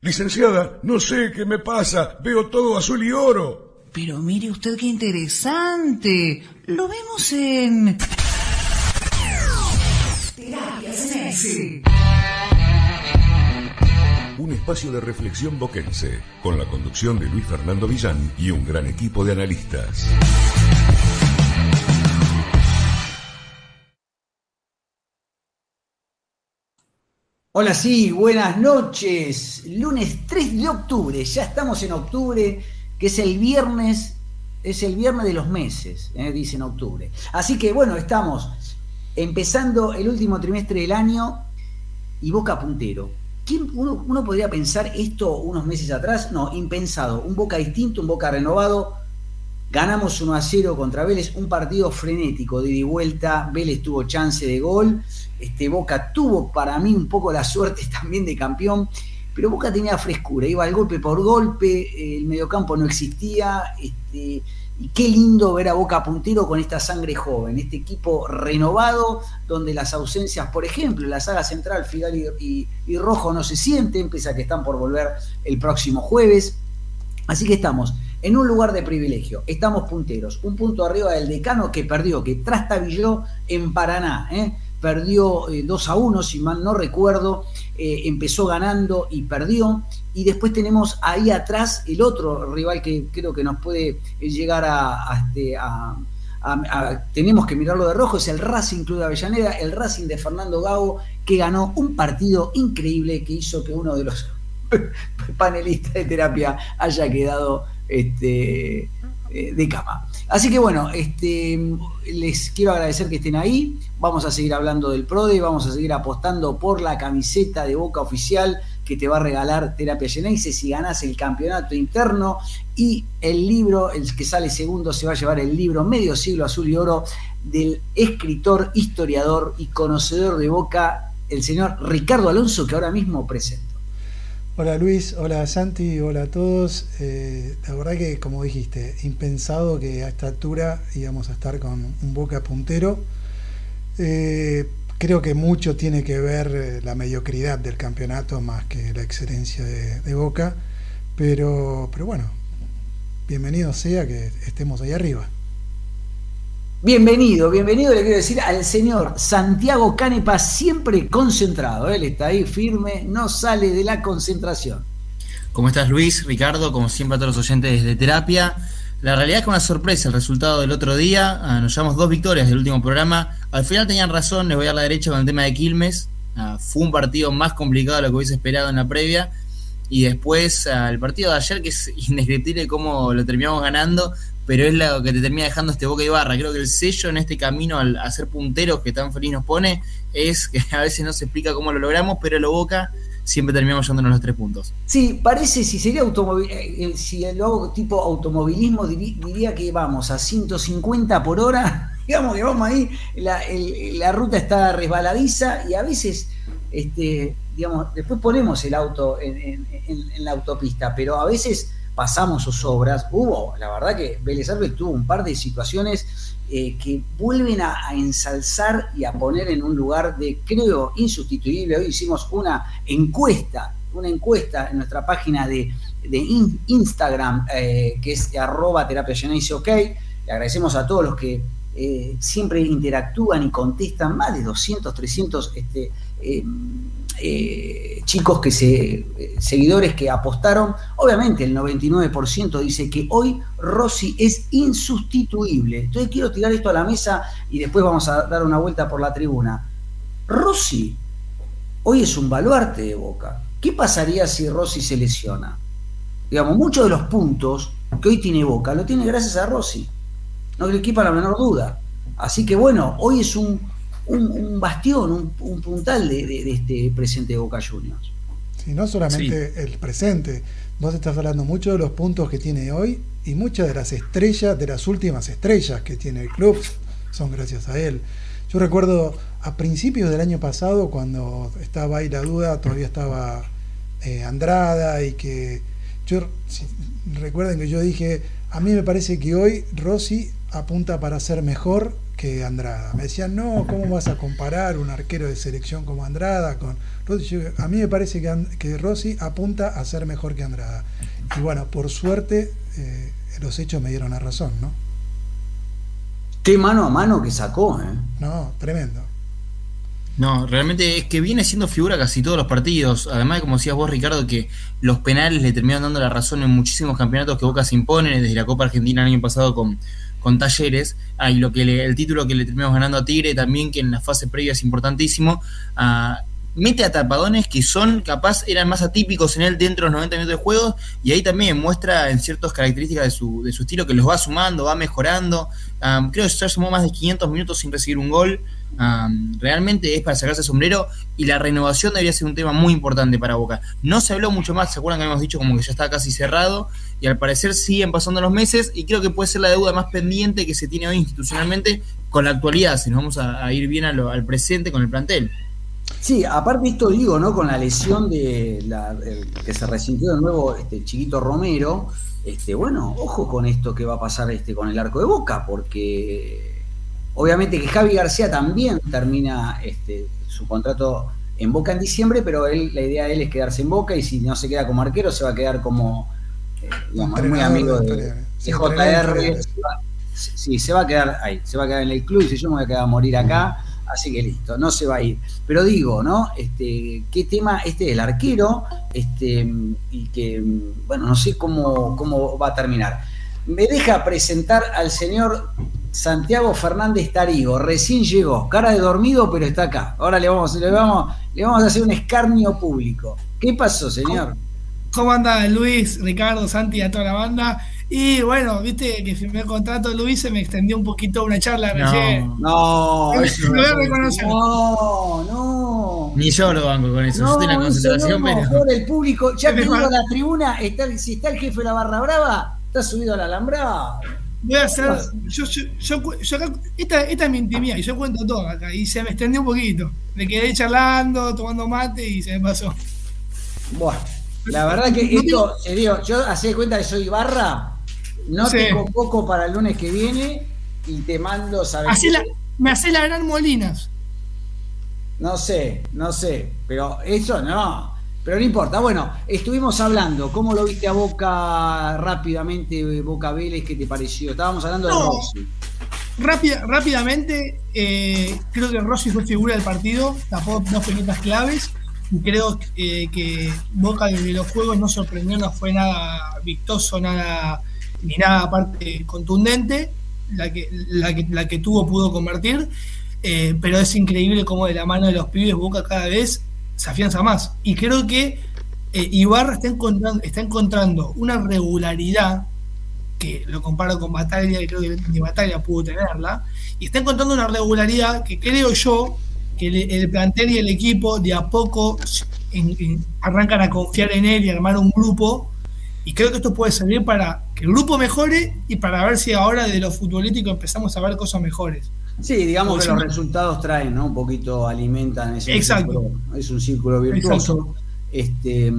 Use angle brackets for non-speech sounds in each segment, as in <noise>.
Licenciada, no sé qué me pasa. Veo todo azul y oro. Pero mire usted qué interesante. Lo vemos en... Un espacio de reflexión boquense, con la conducción de Luis Fernando Villán y un gran equipo de analistas. Hola, sí, buenas noches. Lunes 3 de octubre, ya estamos en octubre, que es el viernes, es el viernes de los meses, eh, dicen octubre. Así que bueno, estamos empezando el último trimestre del año y Boca puntero. ¿Quién, uno, podría pensar esto unos meses atrás? No, impensado. Un Boca distinto, un Boca renovado. Ganamos 1 a 0 contra Vélez, un partido frenético de ida y vuelta. Vélez tuvo chance de gol. Este, Boca tuvo para mí un poco la suerte <laughs> también de campeón, pero Boca tenía frescura, iba al golpe por golpe, el mediocampo no existía. Este, y qué lindo ver a Boca puntero con esta sangre joven, este equipo renovado, donde las ausencias, por ejemplo, la saga central, Fidal y, y, Rojo no se sienten, pese a que están por volver el próximo jueves. Así que estamos en un lugar de privilegio, estamos punteros, un punto arriba del decano que perdió, que trastabilló en Paraná. ¿eh? Perdió eh, 2 a 1, si mal no recuerdo, eh, empezó ganando y perdió. Y después tenemos ahí atrás el otro rival que creo que nos puede llegar a, a, este, a, tenemos que mirarlo de rojo, es el Racing Club de Avellaneda, el Racing de Fernando Gago, que ganó un partido increíble que hizo que uno de los <laughs> panelistas de terapia haya quedado este, eh, de cama. Así que bueno, este, les quiero agradecer que estén ahí. Vamos a seguir hablando del PRODE, vamos a seguir apostando por la camiseta de Boca Oficial que te va a regalar Terapia Geneise si ganas el campeonato interno y el libro, el que sale segundo, se va a llevar el libro Medio Siglo Azul y Oro del escritor, historiador y conocedor de Boca, el señor Ricardo Alonso, que ahora mismo presento. Hola Luis, hola Santi, hola a todos. Eh, la verdad que, como dijiste, impensado que a esta altura íbamos a estar con un Boca puntero. Eh, creo que mucho tiene que ver la mediocridad del campeonato más que la excelencia de, de Boca. Pero, pero bueno, bienvenido sea que estemos ahí arriba. Bienvenido, bienvenido le quiero decir al señor Santiago Canepa, siempre concentrado. Él está ahí firme, no sale de la concentración. ¿Cómo estás, Luis? Ricardo, como siempre a todos los oyentes de terapia. La realidad es que una sorpresa el resultado del otro día. Ah, nos llevamos dos victorias del último programa. Al final tenían razón, les voy a dar la derecha con el tema de Quilmes. Ah, fue un partido más complicado de lo que hubiese esperado en la previa. Y después ah, el partido de ayer, que es <laughs> indescriptible cómo lo terminamos ganando, pero es lo que te termina dejando este Boca y Barra. Creo que el sello en este camino al hacer punteros que tan feliz nos pone es que <laughs> a veces no se explica cómo lo logramos, pero lo Boca siempre terminamos llevándonos los tres puntos. Sí, parece, si sería automóvil, eh, si lo hago tipo automovilismo, diría que vamos a 150 por hora, <laughs> digamos que vamos ahí, la, la ruta está resbaladiza y a veces, este, digamos, después ponemos el auto en la autopista, pero a veces pasamos sus obras. Hubo, la verdad que Vélez Arfield tuvo un par de situaciones eh, que vuelven a, ensalzar y a poner en un lugar de, creo, insustituible. Hoy hicimos una encuesta, una encuesta en nuestra página de, de in, Instagram, eh, que es arroba terapia ok. Le agradecemos a todos los que eh, siempre interactúan y contestan, más de 200, 300 este, eh, chicos que se, seguidores que apostaron, obviamente el 99% dice que hoy Rossi es insustituible. Entonces quiero tirar esto a la mesa y después vamos a dar una vuelta por la tribuna. Rossi hoy es un baluarte de Boca. ¿Qué pasaría si Rossi se lesiona? Digamos, muchos de los puntos que hoy tiene Boca lo tiene gracias a Rossi. No le equipa la menor duda. Así que bueno, hoy es un, un, un bastión, un, un puntal de, de, de, este presente de Boca Juniors. Sí, no solamente sí. el presente, vos estás hablando mucho de los puntos que tiene hoy y muchas de las estrellas, de las últimas estrellas que tiene el club, son gracias a él. Yo recuerdo a principios del año pasado, cuando estaba ahí la duda, todavía estaba eh, Andrada y que yo, si, recuerden que yo dije, a mí me parece que hoy Rossi apunta para ser mejor que Andrada. Me decían, no, ¿cómo vas a comparar un arquero de selección como Andrada con Rossi? a mí me parece que, que, Rossi apunta a ser mejor que Andrada. Y bueno, por suerte, eh, los hechos me dieron la razón, ¿no? Qué mano a mano que sacó, ¿eh? No, tremendo. No, realmente es que viene siendo figura casi todos los partidos. Además, como decías vos, Ricardo, que los penales le terminaron dando la razón en muchísimos campeonatos que Boca se impone, desde la Copa Argentina el año pasado con, con Talleres, ah, lo que el título que le terminamos ganando a Tigre también, que en la fase previa es importantísimo. Ah, mete a tapadones que son capaz, eran más atípicos en él dentro de los 90 minutos de juego y ahí también muestra en ciertas características de su, de su estilo que los va sumando, va mejorando. Ah, creo que ya sumó más de 500 minutos sin recibir un gol realmente es para sacarse el sombrero y la renovación debería ser un tema muy importante para Boca. No se habló mucho más, ¿se acuerdan que habíamos dicho como que ya está casi cerrado? Y al parecer siguen pasando los meses y creo que puede ser la deuda más pendiente que se tiene hoy institucionalmente con la actualidad, si nos vamos a, ir bien al presente con el plantel. Sí, aparte esto digo, ¿no? Con la lesión de la, que se resintió de nuevo este chiquito Romero, este, bueno, ojo con esto que va a pasar este con el arco de boca, porque Obviamente que Javi García también termina este, su contrato en Boca en diciembre, pero él, la idea de él es quedarse en Boca y si no se queda como arquero se va a quedar como eh, muy amigo de, JR. Sí, se va a quedar ahí, se va a quedar en el club y si yo me voy a quedar a morir acá, así que listo, no se va a ir. Pero digo, ¿no? Este, qué tema este del arquero, este, y que, bueno, no sé cómo, cómo va a terminar. Me deja presentar al señor Santiago Fernández Tarigo, recién llegó, cara de dormido, pero está acá. Ahora le vamos, le vamos, le vamos a hacer un escarnio público. ¿Qué pasó, señor? ¿Cómo anda Luis, Ricardo, Santi y a toda la banda? Y bueno, viste que firmé el contrato de Luis, se me extendió un poquito una charla no, recién. No, no, no. Ni yo lo banco con eso. No, yo en la concentración, pero. El público, ya <laughs> que a la tribuna, está, si está el jefe de la barra brava, está subido a la alambrada. Voy a hacer. Yo, yo, esta, esta, es mi intimidad y yo cuento todo acá. Y se me extendió un poquito. Me quedé charlando, tomando mate y se me pasó. Bueno, la verdad que esto, se dio, yo hace cuenta que soy barra, no te convoco para el lunes que viene y te mando, ¿sabes? me hace la gran Molinas. No sé, no sé, pero eso no. Pero no importa. Bueno, estuvimos hablando. ¿Cómo lo viste a Boca rápidamente, Boca Vélez? ¿Qué te pareció? Estábamos hablando de Rossi. rápidamente, eh, creo que Rossi fue figura del partido. Tapó dos pequeñas claves. Y creo eh, que Boca desde los juegos no sorprendió, no fue nada vistoso, nada ni nada aparte contundente. La que, la que, la que tuvo pudo convertir. Eh, pero es increíble cómo de la mano de los pibes Boca cada vez se afianza más. Y creo que eh, Ibarra está encontrando, está encontrando una regularidad, que lo comparo con Batalla, y creo que ni Batalla pudo tenerla, y está encontrando una regularidad que creo yo que el, plantel y el equipo de a poco arrancan a confiar en él y armar un grupo. Y creo que esto puede servir para que el grupo mejore y para ver si ahora de lo futbolístico empezamos a ver cosas mejores. Sí, digamos que los resultados traen, ¿no? Un poquito alimentan ese Exacto. es un círculo virtuoso. Este,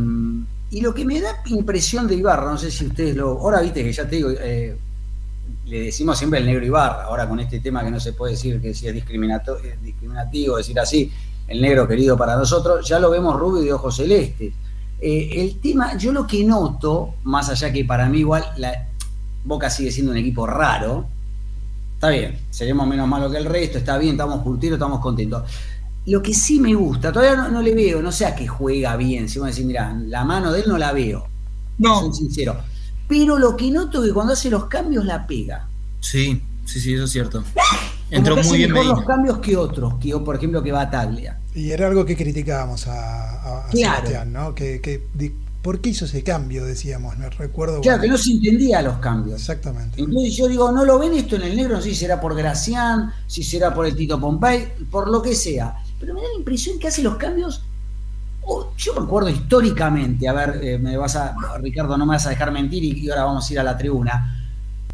y lo que me da impresión de Ibarra, no sé si ustedes lo. Ahora viste que ya te digo, eh, le decimos siempre el negro Ibarra, ahora con este tema que no se puede decir que si es discriminativo, decir así, el negro querido para nosotros, ya lo vemos rubio de ojos celestes. Eh, el tema, yo lo que noto, más allá que para mí igual la Boca sigue siendo un equipo raro, Está bien, seremos menos malos que el resto, está bien, estamos curtidos, estamos contentos. Lo que sí me gusta, todavía no, le veo, no sé a qué juega bien, si vamos a decir, mira, la mano de él no la veo. No. Soy sincero. Pero lo que noto es que cuando hace los cambios la pega. Sí, sí, sí, eso es cierto. Entró muy bien mejor los cambios que otros, que por ejemplo que va Taglia. Y era algo que criticábamos a, a, Sebastián, ¿no? Que, que ¿Por qué hizo ese cambio? Decíamos, no recuerdo. Claro, que no se entendía los cambios. Exactamente. Entonces yo digo, no lo ven esto en el negro, no sé si será por Gracián, si será por el Tito Pompey, por lo que sea. Pero me da la impresión que hace los cambios. yo me acuerdo históricamente, a ver, eh, me vas a, Ricardo, no me vas a dejar mentir y, ahora vamos a ir a la tribuna.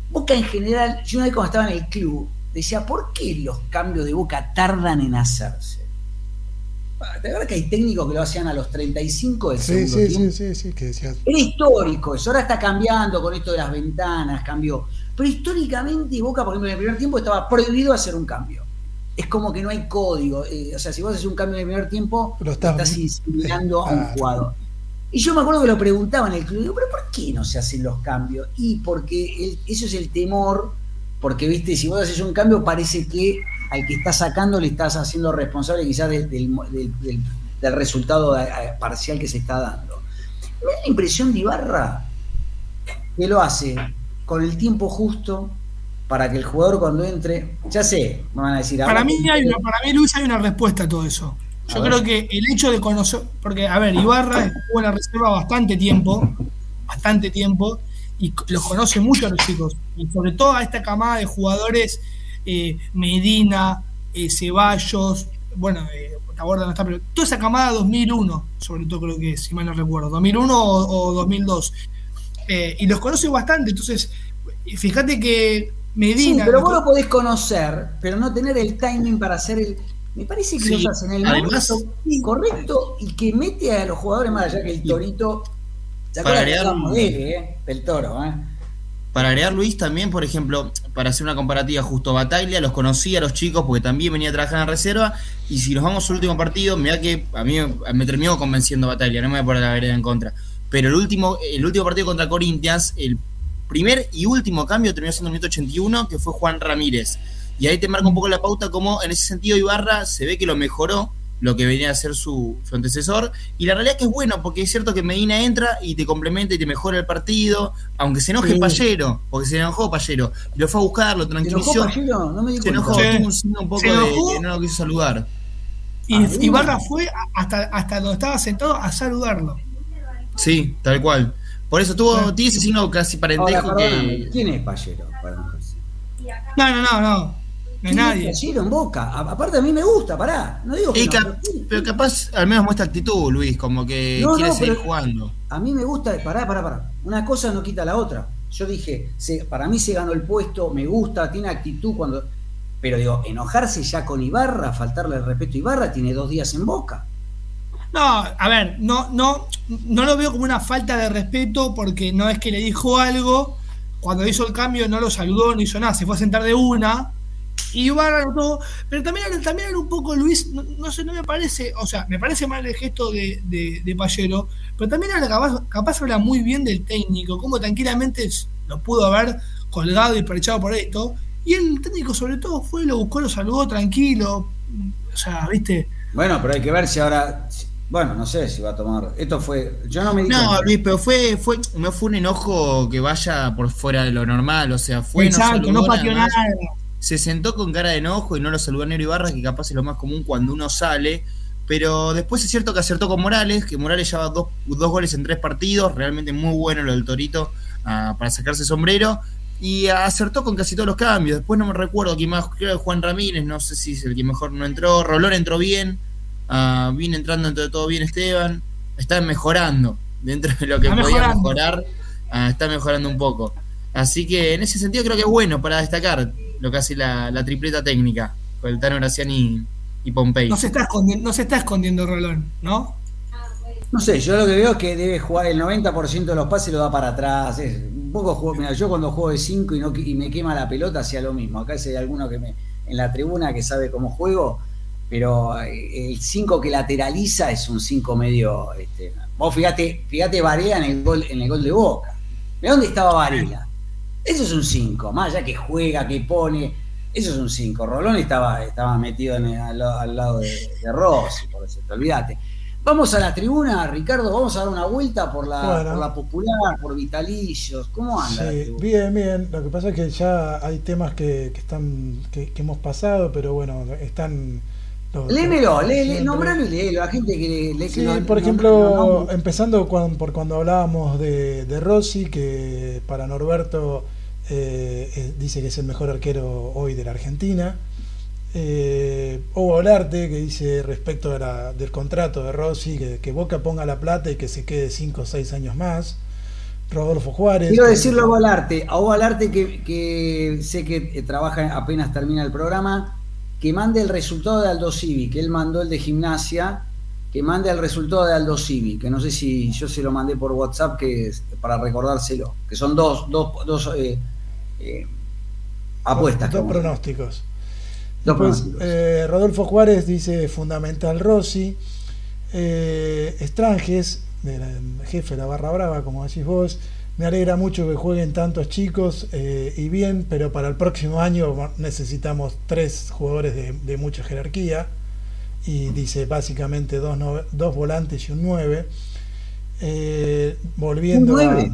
Boca en general, yo una vez cuando estaba en el club, decía, ¿por qué los cambios de Boca tardan en hacerse? ¿Te acuerdas que hay técnicos que lo hacían a los 35 del sí, sí, Sí, sí, sí, que Era histórico eso, ahora está cambiando con esto de las ventanas, cambió. Pero históricamente Boca, por ejemplo, en el primer tiempo estaba prohibido hacer un cambio. Es como que no hay código. Eh, o sea, si vos haces un cambio en el primer tiempo, Lo estás, estás- insinuando a un jugador. Y yo me acuerdo que lo preguntaba en el club, digo, pero ¿por qué no se hacen los cambios? Y porque el- eso es el temor, porque, viste, si vos haces un cambio parece que al que estás sacando le estás haciendo responsable quizás del, del- del- del- resultado eh, parcial que se está dando. Me da la impresión de Ibarra que lo hace con el tiempo justo para que el jugador cuando entre, ya sé, me van a decir Para ahora- mí, hay una- para mí, Luis, hay una respuesta a todo eso. Yo creo que el hecho de conocer, porque, a ver, Ibarra estuvo en la reserva bastante tiempo, bastante tiempo, y los conoce mucho a los chicos, y sobre todo a esta camada de jugadores, eh, Medina, eh, Ceballos, bueno, eh, Taborda no está, pero toda esa camada 2001, sobre todo creo que, si mal no recuerdo, 2001 o, o 2002, Eh, y los conoce bastante, entonces, fíjate que Sí, Medina... pero vos lo podés conocer, pero no tener el timing para hacer el. Me parece que Sí, lo hacen el además- momento correcto y que mete a los jugadores más allá que el torito. ¿Se Para acuerdan que agregar- hablamos de él, eh? Del toro, ¿eh? Para agregar Luis también, por ejemplo, para hacer una comparativa, justo Bataglia los conocía a los chicos porque también venía a trabajar en reserva. Y si nos vamos al último partido, mira que a mí me terminó convenciendo Bataglia, no me voy a poner la vereda en contra. Pero el último, el último partido contra Corinthians, el primer y último cambio terminó siendo el minuto 81, que fue Juan Ramírez. Y ahí te marca un poco la pauta como en ese sentido Ibarra se ve que lo mejoró lo que venía a ser su, su antecesor. Y la realidad es que es bueno, porque es cierto que Medina entra y te complementa y te mejora el partido, aunque se enoje Sí. Pallero, porque se enojó Pallero. Lo fue a buscar, lo ¿Te enojó tranquilizó. Pallero? No me di Se enojó, tuvo un signo un poco Se de enojó. que no lo quiso saludar. Y Ah, Ibarra fue hasta, hasta donde estaba sentado a saludarlo. Sí, tal cual. Por eso tuvo, Ah. tiene ese signo casi parentejo Ahora, que. ¿quién es Pallero? para? No, no, no, no. No hay ¿Quién es nadie. En Boca? A- aparte a mí me gusta, pará. No digo que Y no, cap- pero- pero capaz al menos muestra actitud, Luis, como que No, quiere no, seguir pero- jugando. A mí me gusta, pará, pará, pará. Una cosa no quita la otra. Yo dije, se- para mí se ganó el puesto, me gusta, tiene actitud cuando. Pero digo, enojarse ya con Ibarra, faltarle el respeto a Ibarra, tiene dos días en boca. No, a ver, no, no, no lo veo como una falta de respeto porque no es que le dijo algo, cuando hizo el cambio no lo saludó, no hizo nada, se fue a sentar de una. Y Ibarra anotó, pero también, era- también era un poco Luis, no, no sé, no me parece, o sea, me parece mal el gesto de, de, de Pallero, pero también era capaz, capaz habla muy bien del técnico, como tranquilamente lo pudo haber colgado y perchado por esto, y el técnico sobre todo fue, lo buscó, lo saludó tranquilo, o sea, viste, Bueno, pero hay que ver si ahora. Bueno, no sé si va a tomar. Esto fue. Yo no me di No. Luis, pero fue, fue, no fue un enojo que vaya por fuera de lo normal, o sea, fue exacto, no pateó nada. Se sentó con cara de enojo y no lo saludó a Negro Ibarra, que capaz es lo más común cuando uno sale. Pero después es cierto que acertó con Morales, que Morales lleva dos, dos goles en tres partidos, realmente muy bueno lo del Torito ah, para sacarse sombrero. Y acertó con casi todos los cambios. Después no me recuerdo quién más, creo que Juan Ramírez, no sé si es el que mejor no entró. Rolón entró bien, viene entrando entre todo bien Esteban. Está mejorando dentro de lo que Está podía mejorando. mejorar, ah, está mejorando un poco. Así que en ese sentido creo que es bueno para destacar lo que hace la, la tripleta técnica con el Tano Graciani y Pompey. No se está escondiendo, no se está escondiendo Rolón, ¿no? No sé, yo lo que veo es que debe jugar el 90% de los pases lo da para atrás. Es un poco juego, mira, yo cuando juego de 5 y, no, y me quema la pelota hacía lo mismo. Acá si hay alguno que me en la tribuna que sabe cómo juego, pero eh, el 5 que lateraliza es un 5 medio. Este, vos fíjate, fíjate Varela en el gol, en el gol de Boca. ¿De dónde estaba Varela? Eso es un 5, más allá que juega, que pone. Eso es un 5. Rolón estaba, estaba metido en el- al, al lado de, de Rossi, por decirte, olvídate. Vamos a la tribuna, Ricardo, vamos a dar una vuelta por la, Bueno. por la popular, por Vitalicios. ¿Cómo anda Sí, bien, bien. Lo que pasa es que ya hay temas que, que están que, que hemos pasado, pero bueno, están. Léemelo, siempre. nombralo y léelo. La gente que lee. Sí, no- por ejemplo, no- empezando por cuando hablábamos de, de Rossi, que para Norberto eh, eh, dice que es el mejor arquero hoy de la Argentina. Eh, Hugo Olarte, que dice respecto de la- del contrato de Rossi, que, que Boca ponga la plata y que se quede 5 o 6 años más. Rodolfo Juárez. Quiero decirlo a Hugo Alarte, a Hugo que sé que eh, trabaja apenas termina el programa, que mande el resultado de Aldo Civi, que él mandó el de gimnasia, que mande el resultado de Aldo Civi, que no sé si yo se lo mandé por WhatsApp que para recordárselo, que son dos, dos, dos, eh, eh, apuestas. Dos, pronósticos. Dos eh, Rodolfo Juárez dice fundamental Rossi. Estranges, del jefe de la Barra Brava, como decís vos. Me alegra mucho que jueguen tantos chicos eh, y bien, pero para el próximo año necesitamos tres jugadores de, mucha jerarquía. Y dice básicamente dos, dos volantes y un nueve. Eh, volviendo a.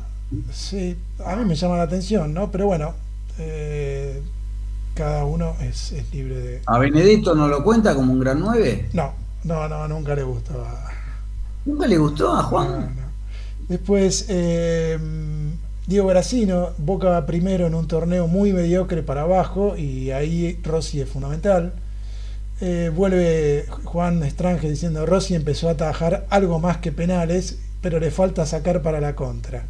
Sí, a mí me llama la atención, ¿no? Pero bueno, eh, cada uno es, libre de. ¿A Benedetto no lo cuenta como un gran 9? No, no, no, nunca le gustó. ¿Nunca le gustó a Juan? Después, eh, Diego Gracino, Boca va primero en un torneo muy mediocre para abajo y ahí Rossi es fundamental. Eh, vuelve Juan Estrange diciendo Rossi empezó a atajar algo más que penales, pero le falta sacar para la contra.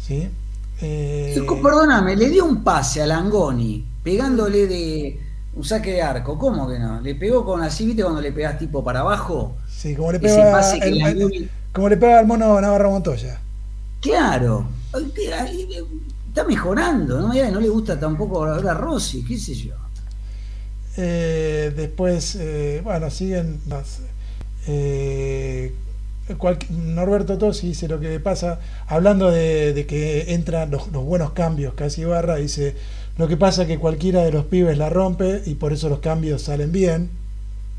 ¿Sí? Eh, perdóname, le dio un pase a Langoni, pegándole de un saque de arco. ¿Cómo que no? ¿Le pegó con así, viste, cuando le pegás tipo para abajo? Sí, como le pega, como le pega al mono Navarro Montoya. Claro, está mejorando, ¿no? no le gusta tampoco ahora a Rossi, qué sé yo. Eh, después, eh, bueno, siguen las. Eh, Norberto Tosi dice lo que pasa, hablando de, que entran los, buenos cambios, casi barra, dice lo que pasa que cualquiera de los pibes la rompe y por eso los cambios salen bien.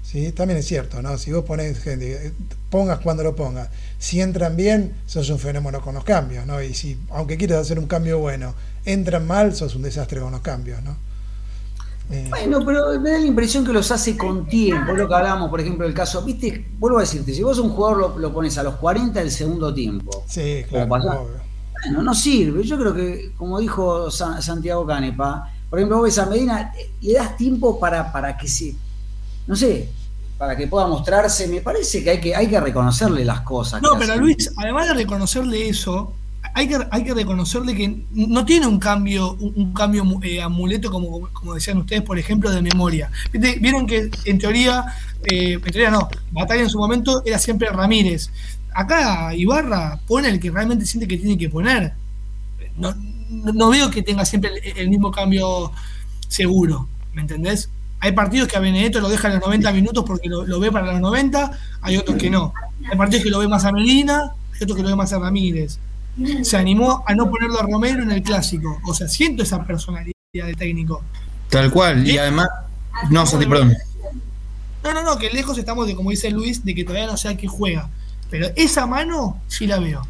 ¿Sí? También es cierto, ¿no? Si vos pones gente, pongas cuando lo pongas, si entran bien, sos un fenómeno con los cambios, ¿no? Y si, aunque quieras hacer un cambio bueno, entran mal, sos un desastre con los cambios, ¿no? Eh, bueno, pero me da la impresión que los hace con tiempo, lo que hablábamos, por ejemplo, el caso, viste, vuelvo a decirte, si vos un jugador lo, pones a los 40 del segundo tiempo, sí, claro, bueno, no sirve, yo creo que, como dijo Santiago Canepa, por ejemplo, vos ves a Medina, le das tiempo para, para que se, no sé, para que pueda mostrarse, me parece que hay que, hay que reconocerle las cosas. No, pero Luis, además de reconocerle eso, hay que, hay que reconocerle que no tiene un cambio, un, cambio eh, amuleto como, como decían ustedes, por ejemplo, de memoria. Vieron que en teoría, eh, en teoría no, batalla en su momento era siempre Ramírez. Acá Ibarra pone el que realmente siente que tiene que poner. No, no veo que tenga siempre el, mismo cambio seguro, ¿me entendés? Hay partidos que a Benedetto lo dejan en los 90 minutos porque lo, lo, ve para los 90, hay otros que no. Hay partidos que lo ve más a Medina, hay otros que lo ve más a Ramírez se animó a no ponerlo a Romero en el clásico. O sea, siento esa personalidad de técnico. Tal cual, y además. No, Santi, perdón. No, no, no, que lejos estamos de, como dice Luis, de que todavía no sé qué juega. Pero esa mano sí la veo.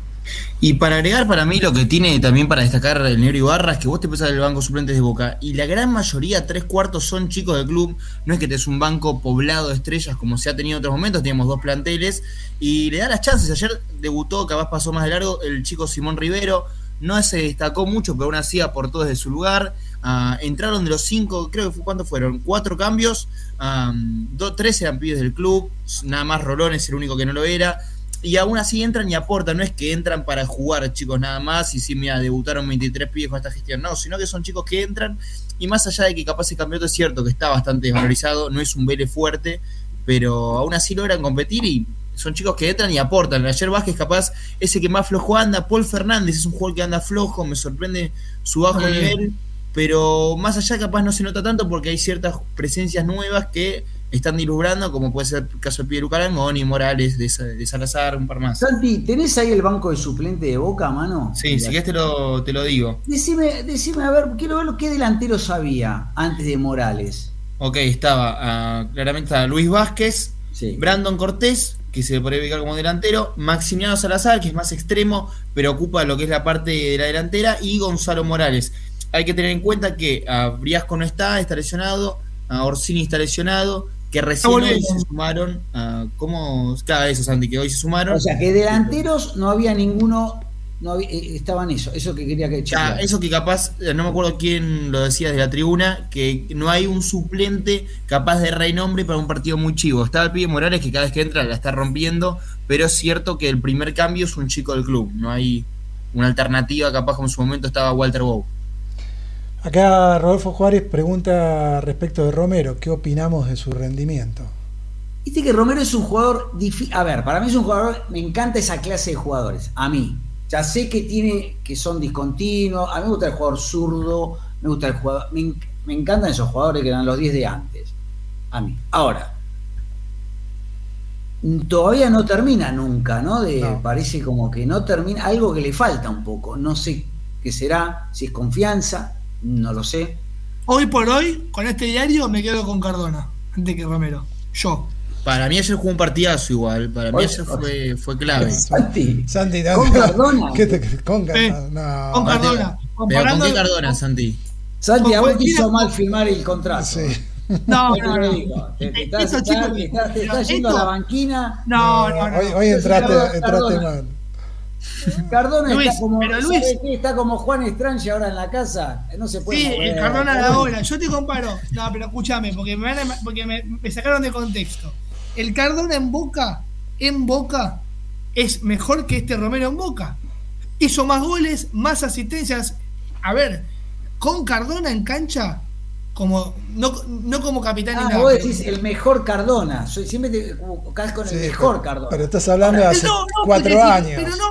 Y para agregar para mí lo que tiene también para destacar el negro Ibarra es que vos te pensás el banco suplentes de Boca y la gran mayoría, tres cuartos, son chicos del club. No es que te es un banco poblado de estrellas como se ha tenido en otros momentos, teníamos dos planteles y le da las chances. Ayer debutó, capaz pasó más de largo, el chico Simón Rivero. No se destacó mucho, pero aún así aportó desde su lugar. Ah, entraron de los cinco, creo que fue, ¿cuántos fueron? Cuatro cambios, tres eran pibes del club, nada más Rolón es el único que no lo era y aún así entran y aportan, no es que entran para jugar chicos nada más y si mira, debutaron 23 pibes con esta gestión, no, sino que son chicos que entran y más allá de que capaz el campeonato es cierto que está bastante desvalorizado, no es un Vélez fuerte, pero aún así logran competir y son chicos que entran y aportan. Ayer Vázquez capaz ese que más flojo anda, Paul Fernández es un jugador que anda flojo, me sorprende su bajo nivel, pero más allá capaz no se nota tanto porque hay ciertas presencias nuevas que están dilubrando, como puede ser el caso de Piero Calangón Morales de, Salazar, un par más. Santi, ¿tenés ahí el banco de suplente de Boca, mano? Sí, si querés te lo, te lo digo. Decime, decime, a ver, quiero ver qué delanteros había antes de Morales. Ok, estaba ah, claramente Luis Vázquez, Brandon Cortés, que se puede ubicar como delantero, Maximiano Salazar, que es más extremo, pero ocupa lo que es la parte de la delantera, y Gonzalo Morales. Hay que tener en cuenta que a ah, Briasco no está, está lesionado, a ah, Orsini está lesionado, que recién hoy se sumaron, a, ¿cómo? Cada eso, Santi, que hoy se sumaron. O sea, que delanteros no había ninguno, no eh, estaban eso, eso que quería que ya, Eso que capaz, eh, no me acuerdo quién lo decía desde la tribuna, que no hay un suplente capaz de renombre para un partido muy chivo. Está el pibe Morales que cada vez que entra la está rompiendo, pero es cierto que el primer cambio es un chico del club, no hay una alternativa capaz como en su momento estaba Walter Bow. Acá Rodolfo Juárez pregunta respecto de Romero, ¿qué opinamos de su rendimiento? Viste que Romero es un jugador difícil. A ver, para mí es un jugador, me encanta esa clase de jugadores. A mí. Ya sé que tiene, que son discontinuos. A mí me gusta el jugador zurdo, me gusta el jugador. Me, en- me encantan esos jugadores que eran los 10 de antes. A mí. Ahora, todavía no termina nunca, ¿no? De, No. Parece como que no termina, algo que le falta un poco. No sé qué será, si es confianza, no lo sé. Hoy por hoy, con este diario, me quedo con Cardona, antes que Romero. Yo. Para mí ayer jugó un partidazo igual. Para mí ayer fue, fue clave. <laughs> Santi, Santi, ¿Con Cardona? <laughs> ¿Qué te? Con. Cardona. No. Con Cardona. Pero ¿con qué Cardona, Santi? Santi, a vos te hizo mal firmar el contrato. Sí. No, no, no. Te, te estás, Estos estás- chicos- te estás- te pero estás yendo a la banquina. No, no, no. Hoy, hoy entraste, entraste mal. <laughs> Cardona Luis, está como, pero Luis- está como Juan Estrange ahora en la casa. No se puede Sí, mover. el Cardona de ahora. Yo te comparo. No, pero escúchame, porque me, van a- porque me, me sacaron de contexto. El Cardona en Boca, en Boca, es mejor que este Romero en Boca. Hizo más goles, más asistencias. A ver, con Cardona en cancha, como no, no como capitán ni Ah, nada. vos decís el mejor Cardona. Soy- siempre te buscás con el mejor pero- Cardona. Pero estás hablando de hace No, no, cuatro años. Pero no,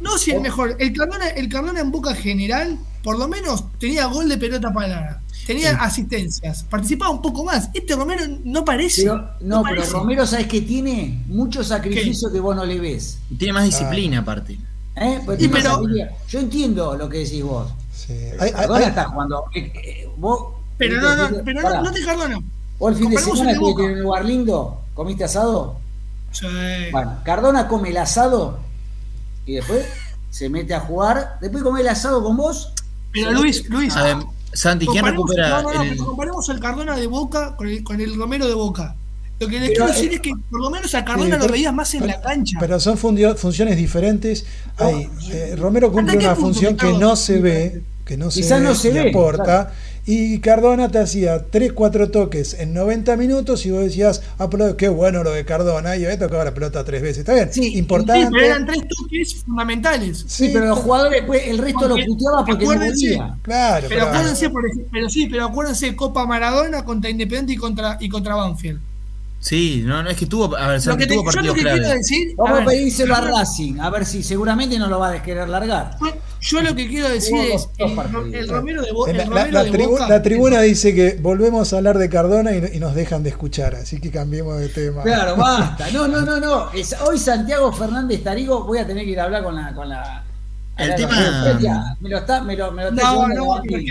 no si el mejor. El Cardona, el Cardona en Boca general, por lo menos tenía gol de pelota parada. Tenía asistencias. Participaba un poco más. Este Romero no parece. Pero- no, pero parece. Romero, ¿sabes que tiene? Mucho sacrificio que vos no le ves. Y tiene más disciplina aparte. ¿eh? Tiene pero-. Yo entiendo lo que decís vos. Sí. Cardona está jugando. eh, eh, vos, Pero no, no, pero no, no te Cardona. ¿Vos el fin de semana estuviste en un lugar lindo? ¿Comiste asado? Sí. Bueno, Cardona come el asado y después se mete a jugar. Después come el asado con vos. Pero Luis, Luis. A ver, Santi, ¿quién comparemos- recupera no, no, el- pero comparemos el Cardona de Boca con el, con el Romero de Boca. Lo que les Pero, quiero decir es que por lo menos a Sí, Cardona lo veías más en pero- la cancha. Pero son fundio- funciones diferentes. Hay, eh, Romero cumple ¿Hasta qué una función que no se ve, que no se Quizás ve no se y ve, aporta. claro. Y Cardona te hacía 3, 4 toques en 90 minutos y vos decías, ah, pero qué bueno lo de Cardona, y había tocado la pelota tres veces. Está bien, Sí, Sí, importante. pero eran tres toques fundamentales. Sí, pero los jugadores, pues, el resto lo Porque, puteaba porque no acuérdense, volvía. Claro, Pero pero- acuérdense, por ejemplo, pero sí, pero acuérdense Copa Maradona contra Independiente y contra y contra Banfield. Sí, no, no, es que tuvo, a ver, Lo Santi que te- tuvo yo lo que quiero clave. decir, Vamos a ver, pedírselo a Racing, a ver si seguramente no lo va a querer largar. yo- Yo lo que quiero decir es el, el Romero de, Bo- el la, la- Romero la de tribu- Boca. la tribuna dice que volvemos a hablar de Cardona y, y nos dejan de escuchar, así que cambiemos de tema. Claro, basta. No, no, no, no. Es- hoy Santiago Fernández Tarigo, voy a tener que ir a hablar con la. Con la El tema- Me lo está, me lo, me lo está No, no, porque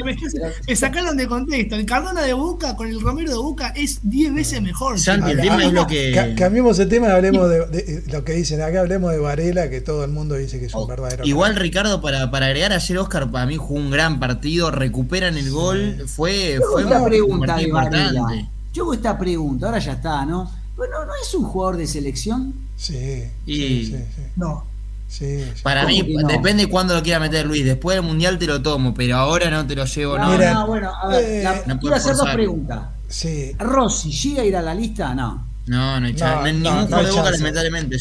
me, sacaron de contexto. El Cardona de Boca con el Romero de Boca es 10 veces mejor. Santi, el tema es habla- lo que. Ca- cambiemos de tema y hablemos de, de- lo que dicen acá, hablemos de Varela, que todo el mundo dice que es un verdadero. Oh, Igual Ricardo, para, para agregar ayer Oscar, para mí jugó un gran partido, recuperan el gol, fue, fue esta un pregunta de Varela. importante. Yo hago esta pregunta, ahora ya está, ¿no? Bueno, ¿no es un jugador de selección? Sí, Y- sí, sí, sí, No. Sí, sí. Para ¿Cómo mí, no? depende cuándo lo quiera meter Luis. Después del mundial te lo tomo, pero ahora no te lo llevo, no. No, Mira, no, bueno, a ver, eh, la- no quiero hacer dos preguntas. Sí. Rossi, ¿llega a ir a la lista? No. No, no hay No, chance. no, Ningún no hay de Boca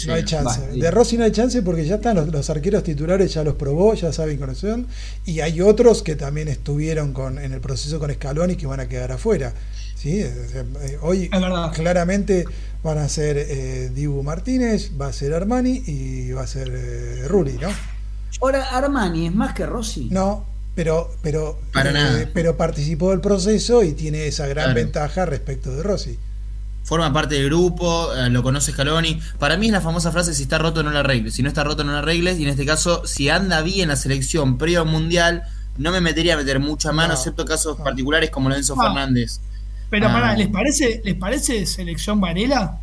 No hay chance. Va, de Rossi no hay chance porque ya están los, los arqueros titulares, ya los probó, ya saben con son. Y hay otros que también estuvieron con, en el proceso con Scaloni que van a quedar afuera. ¿Sí? O sea, eh, Hoy claramente van a ser eh, Dibu Martínez, va a ser Armani y va a ser eh, Rulli, ¿no? Ahora, Armani es más que Rossi. No, pero, pero, Para eh, nada. pero participó del proceso y tiene esa gran Claro. ventaja respecto de Rossi. Forma parte del grupo, eh, lo conoce Scaloni. Para mí es la famosa frase: si está roto, no la arregles. Si no está roto, no la arregles. Y en este caso, si anda bien la selección previo al mundial, no me metería a meter mucha mano, No, excepto casos no. particulares como Lorenzo No. Fernández. Pero Ah. pará, ¿les parece, ¿les parece selección Varela?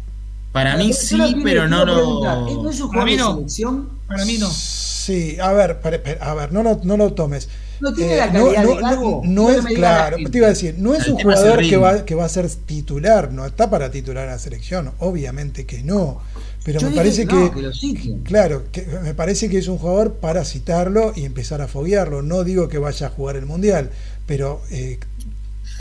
Para mí sí, lo que pero no preguntar, ¿No lo. es un Para jugador mí de no. selección? Para mí no. Sí, a ver, a ver, no lo, no lo tomes. ¿No tiene Eh, la no, calidad no, de Gago? no- no No es claro, te iba a decir, no es El un es jugador que va, que va a ser titular, no está para titular en la selección, obviamente que no. Pero Yo me dije parece no, que, que lo siguen. claro, que me parece que es un jugador para citarlo y empezar a foguearlo. No digo que vaya a jugar el mundial, pero eh,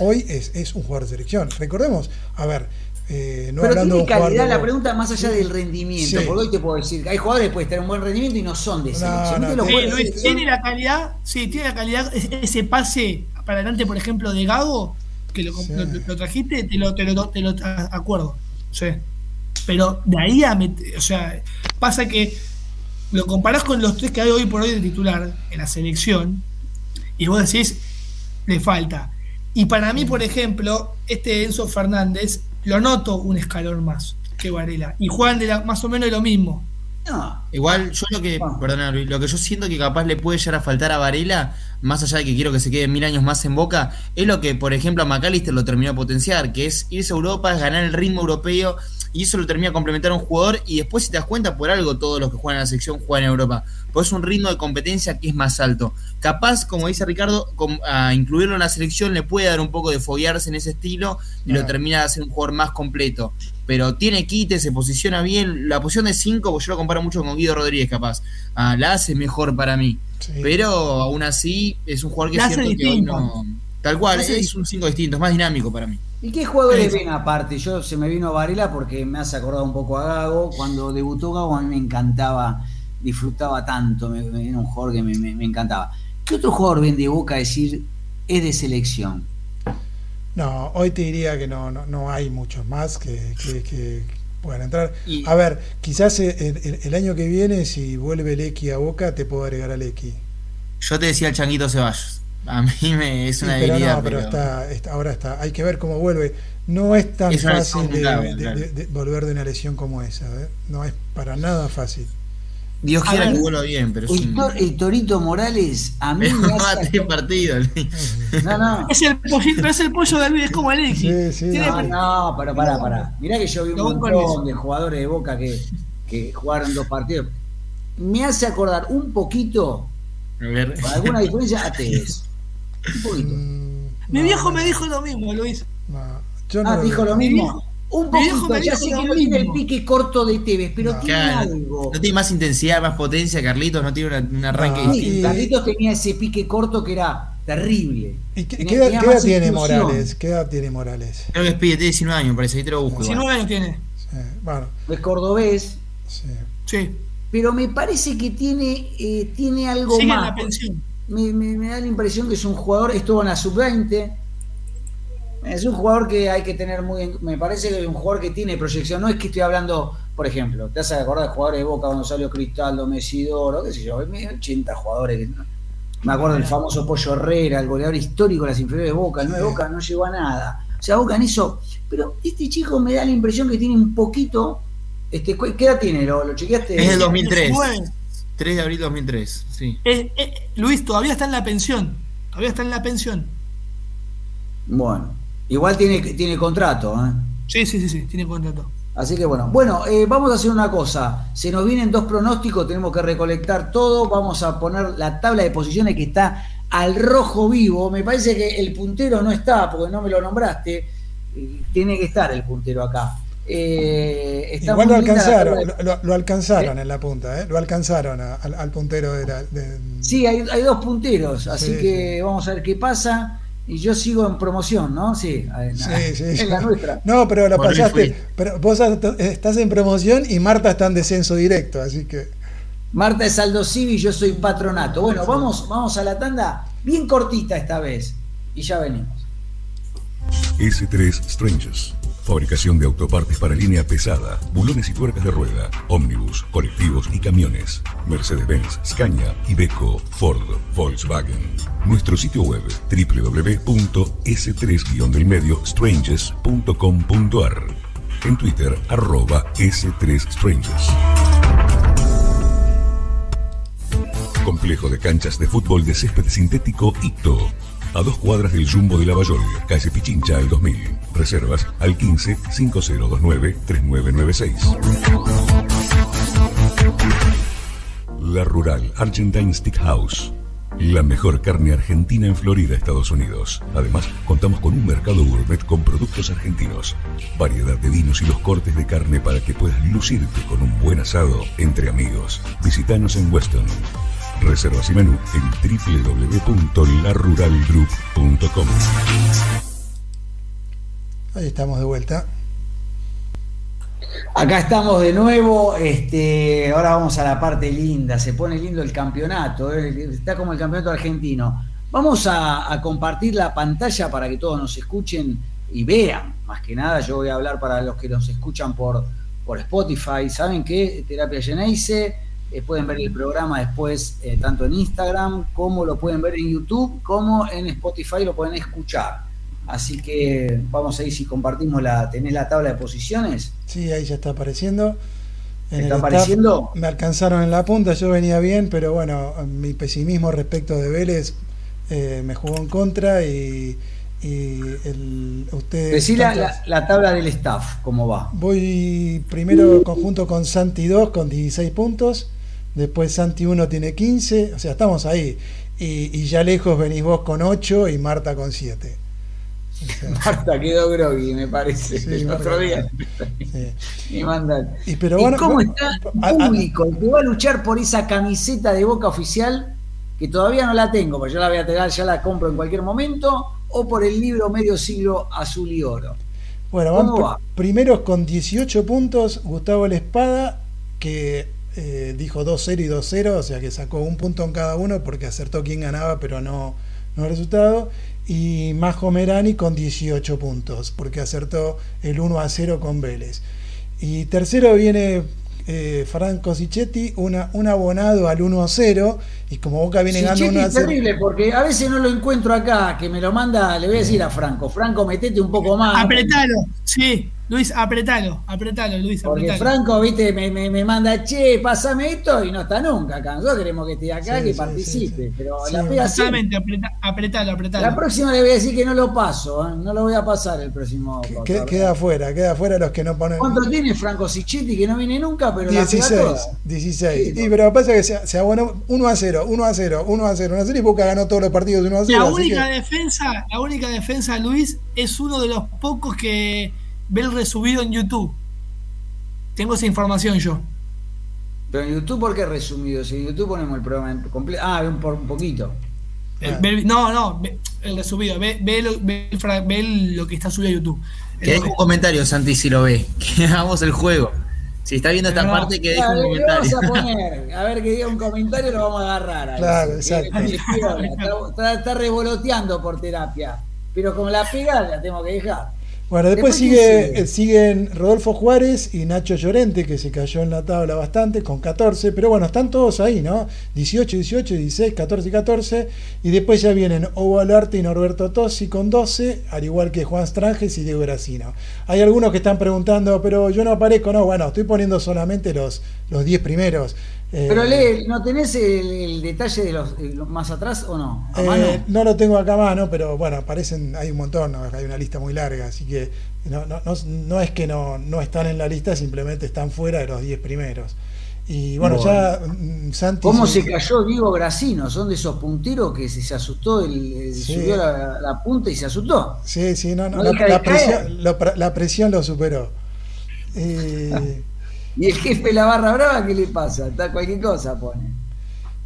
hoy es, es un jugador de selección. Recordemos, a ver, eh, no Pero tiene calidad de- la pregunta más allá del rendimiento, Sí. porque hoy te puedo decir que hay jugadores que pueden tener un buen rendimiento y no son de No, selección. no, ¿Viste los Sí, jugadores de Luis, selección? tiene la calidad, sí, tiene la calidad, es- ese pase para adelante, por ejemplo, de Gago, que lo, Sí. lo- lo trajiste, te lo, te lo, te lo acuerdo. Sí. Pero de ahí a met- o sea, pasa que lo comparás con los tres que hay hoy por hoy de titular en la selección, y vos decís, le falta. Y para mí, por ejemplo, este Enzo Fernández lo noto un escalón más que Varela. Y juegan de la, más o menos lo mismo. No, Igual, yo lo que, Ah. perdona, Luis, lo que yo siento que capaz le puede llegar a faltar a Varela, más allá de que quiero que se quede mil años más en Boca, es lo que, por ejemplo, a McAllister lo terminó a potenciar, que es irse a Europa, es ganar el ritmo europeo, y eso lo termina complementar un jugador, y después, si te das cuenta, por algo todos los que juegan en la sección juegan en Europa, pues es un ritmo de competencia que es más alto. Capaz, como dice Ricardo, con- a incluirlo en la selección le puede dar un poco de foguearse en ese estilo, y lo termina de hacer un jugador más completo pero tiene quite, se posiciona bien. La posición de 5, yo lo comparo mucho con Guido Rodríguez, capaz. Ah, la hace mejor para mí. Sí. Pero aún así, es un jugador que La siento que hoy no. Tal cual, hace es un 5 distinto, es más dinámico para mí. ¿Y qué jugadores ven aparte? Yo se me vino Varela porque me hace acordar un poco a Gago. Cuando debutó Gago a mí me encantaba, disfrutaba tanto, me, me- era un jugador que me, me- me encantaba. ¿Qué otro jugador ven de Boca decir es de selección? No, hoy te diría que no, no, no hay muchos más que, que- que puedan entrar. Y- A ver, quizás el, el- el año que viene, si vuelve Lecky a Boca, te puedo agregar a Lecky. Yo te decía el Changuito Ceballos. A mí me es Sí, una pero debilidad. no, pero pero- está, está- ahora está. Hay que ver cómo vuelve. No es tan Es fácil de, grave, de- claro. de- de volver de una lesión como esa. ¿eh? No es para nada fácil. Dios A quiera ver, que vuelva bien, pero es El, un. Tor- el Torito Morales a mí Es me hace... mate partido. <laughs> No, no. Es el, pollito, es el pollo de Luis, es como Alexis. Sí, sí, No, no, pero pará, pará. Mirá que yo vi un montón de jugadores de Boca que, que jugaron dos partidos. Me hace acordar un poquito, A ver. con alguna diferencia, a Tevez. <laughs> Un poquito. Mm, Mi no, viejo no, me dijo lo mismo, Luis. no. Yo Ah, no dijo lo Mi mismo. viejo- Un poquito, ya sé que no tiene el pique corto de Tevez, pero No. tiene Claro, algo. No tiene más intensidad, más potencia, Carlitos, no tiene un arranque No, distinto. Sí, y- Carlitos tenía ese pique corto que era terrible. ¿Y qué, Tenía- qué edad, qué tiene inclusión. Morales? ¿Qué edad tiene Morales? Creo que es pibe, tiene 19 años, parece, ahí te lo busco. igual. 19 años tiene. Sí, bueno, Es cordobés, sí. Sí. pero me parece que tiene, eh, tiene algo Sigue en más. la pensión. Me, me- me da la impresión que es un jugador, estuvo en la sub-20, es un jugador que hay que tener muy, en- me parece que es un jugador que tiene proyección, no es que estoy hablando, por ejemplo, te vas a acordar de jugadores de Boca, Gonzalo Cristaldo, Mesidoro, qué sé yo, hay 80 jugadores que no- me acuerdo del famoso Pollo Herrera, el goleador histórico de las inferiores de Boca, el 9 de Boca no llegó a nada. O sea, Boca en eso, pero este chico me da la impresión que tiene un poquito, este, ¿cu- ¿qué edad tiene? ¿Lo, lo chequeaste? Es del 2003. 19. 3 de abril de 2003, sí. Eh, eh, Luis todavía está en la pensión. Todavía está en la pensión. Bueno, igual tiene, tiene contrato, ¿eh? Sí, sí, sí, sí, tiene contrato. Así que bueno, bueno, eh, vamos a hacer una cosa. Se nos vienen dos pronósticos, tenemos que recolectar todo. Vamos a poner la tabla de posiciones que está al rojo vivo. Me parece que el puntero no está, porque no me lo nombraste. Eh, Tiene que estar el puntero acá. Eh, está Igual lo la alcanzaron, tabla de- lo, lo- lo alcanzaron en la punta, ¿eh? lo alcanzaron a- al, al puntero de la. de- Sí, hay, hay dos punteros, así Sí, que vamos a ver qué pasa. Y yo sigo en promoción, ¿no? Sí, en, Sí, sí, <laughs> en sí. la nuestra. No, pero lo Por ahí pasaste. Pero vos estás en promoción y Marta está en descenso directo, así que. Marta es Aldo Civi y yo soy patronato. Bueno, vamos, vamos a la tanda bien cortita esta vez. Y ya venimos. S3 Strangers. Fabricación de autopartes para línea pesada, bulones y tuercas de rueda, ómnibus, colectivos y camiones. Mercedes-Benz, Scania, Iveco, Ford, Volkswagen. Nuestro sitio web www.s3-strangers.com.ar En Twitter, arroba S3Strangers. Complejo de canchas de fútbol de césped sintético Icto. A dos cuadras del Jumbo de Lavallol, calle Pichincha al 2000. Reservas al 15 5029 3996. La Rural Argentine Steakhouse. La mejor carne argentina en Florida, Estados Unidos. Además, contamos con un mercado gourmet con productos argentinos, variedad de vinos y los cortes de carne para que puedas lucirte con un buen asado entre amigos. Visítanos en Weston. Reservas y menú en www.laruralgroup.com. Ahí estamos de vuelta. Acá estamos de nuevo. Este, ahora vamos a la parte linda. Se pone lindo el campeonato. eh, Está como el campeonato argentino. Vamos a, a compartir la pantalla para que todos nos escuchen y vean. Más que nada, yo voy a hablar para los que nos escuchan por, por Spotify. ¿Saben qué? Terapia Geneise. Eh, pueden ver el programa después eh, tanto en Instagram como lo pueden ver en YouTube, como en Spotify lo pueden escuchar. Así que vamos a ir si compartimos la, ¿tenés la tabla de posiciones? Sí, ahí ya está apareciendo. En ¿Está apareciendo? Me alcanzaron en la punta, yo venía bien, pero bueno, mi pesimismo respecto de Vélez eh, me jugó en contra y, y el, Decí la, la, tabla del staff, ¿cómo va? Voy primero conjunto con Santi 2 con 16 puntos, después Santi 1 tiene 15, o sea, estamos ahí. Y, y ya lejos venís vos con 8 y Marta con 7. <laughs> Marta quedó groggy, me parece, el otro día. <laughs> Y mandan. ¿Y, pero cómo está el público? El que va a luchar por esa camiseta de boca oficial, que todavía no la tengo, pero yo la voy a tener, ya la compro en cualquier momento, o por el libro Medio Siglo Azul y Oro. Bueno, ¿Cómo va? primeros con 18 puntos, Gustavo La Espada, que eh, dijo 2-0 y 2-0, o sea que sacó un punto en cada uno porque acertó quién ganaba, pero no, no el resultado y Majo Merani con 18 puntos, porque acertó el 1 a 0 con Vélez. Y tercero viene eh, Franco Sichetti, una, un abonado al 1 a 0, y como Boca viene ganando 1 a 0. Es terrible, porque a veces no lo encuentro acá, que me lo manda, le voy a decir a Franco, Franco, metete un poco más. Apretalo, sí. Luis, apretalo, apretalo, Luis, apretalo. Porque Franco, viste, me, me, manda, che, pásame esto y no está nunca acá. Nosotros queremos que esté acá, que participe. pero la pega Exactamente, apretalo, apretalo. La próxima le voy a decir que no lo paso, ¿eh? no lo voy a pasar el próximo. queda afuera, queda afuera los que no ponen. ¿Cuánto tiene Franco Sichetti que no viene nunca, pero 16, la 16. Sí, pero pasa que se, se, abonó 1 a 0, 1 a 0, 1 a 0, 1 a 0 y Boca ganó todos los partidos 1 a 0. La única defensa, la única defensa, Luis, es uno de los pocos que ve el resubido en YouTube. Tengo esa información yo. Pero en YouTube, ¿por qué resumido? Si en YouTube ponemos el programa completo. Ah, un, por un poquito. no, no, el resubido. Ve, ve, lo, ve, lo, que está subido a YouTube. Que deje un comentario, Santi, si lo ve. <laughs> Que hagamos el juego. Si está viendo esta parte, que deje un comentario. Vamos a, poner, a ver que diga un comentario, lo vamos a agarrar. Ahí, claro, exacto. Está, está, revoloteando por terapia. Pero como la pega, la tengo que dejar. Bueno, después, sigue, eh, siguen Rodolfo Juárez y Nacho Llorente, que se cayó en la tabla bastante, con 14, pero bueno, están todos ahí, ¿no? 18, 18, 16, 14 y 14, y después ya vienen Ovo Alarte y Norberto Tossi con 12, al igual que Juan Stranges y Diego Gracino. Hay algunos que están preguntando, pero yo no aparezco, no, bueno, estoy poniendo solamente los, los 10 primeros. Pero lee, ¿no tenés el, detalle de los, más atrás o no? Eh, no lo tengo acá a mano, pero bueno, aparecen, hay un montón, hay una lista muy larga, así que no, no, no, es que no, no están en la lista, simplemente están fuera de los 10 primeros. Y bueno, ya mm, Santi. ¿Cómo se cayó Diego Gracino? Son de esos punteros que se, asustó, el, subió la, punta y se asustó. Sí, sí, no, no, la, presión, lo, la presión lo superó. Eh, <laughs> Y el jefe de la barra brava, ¿qué le pasa? Está cualquier cosa pone.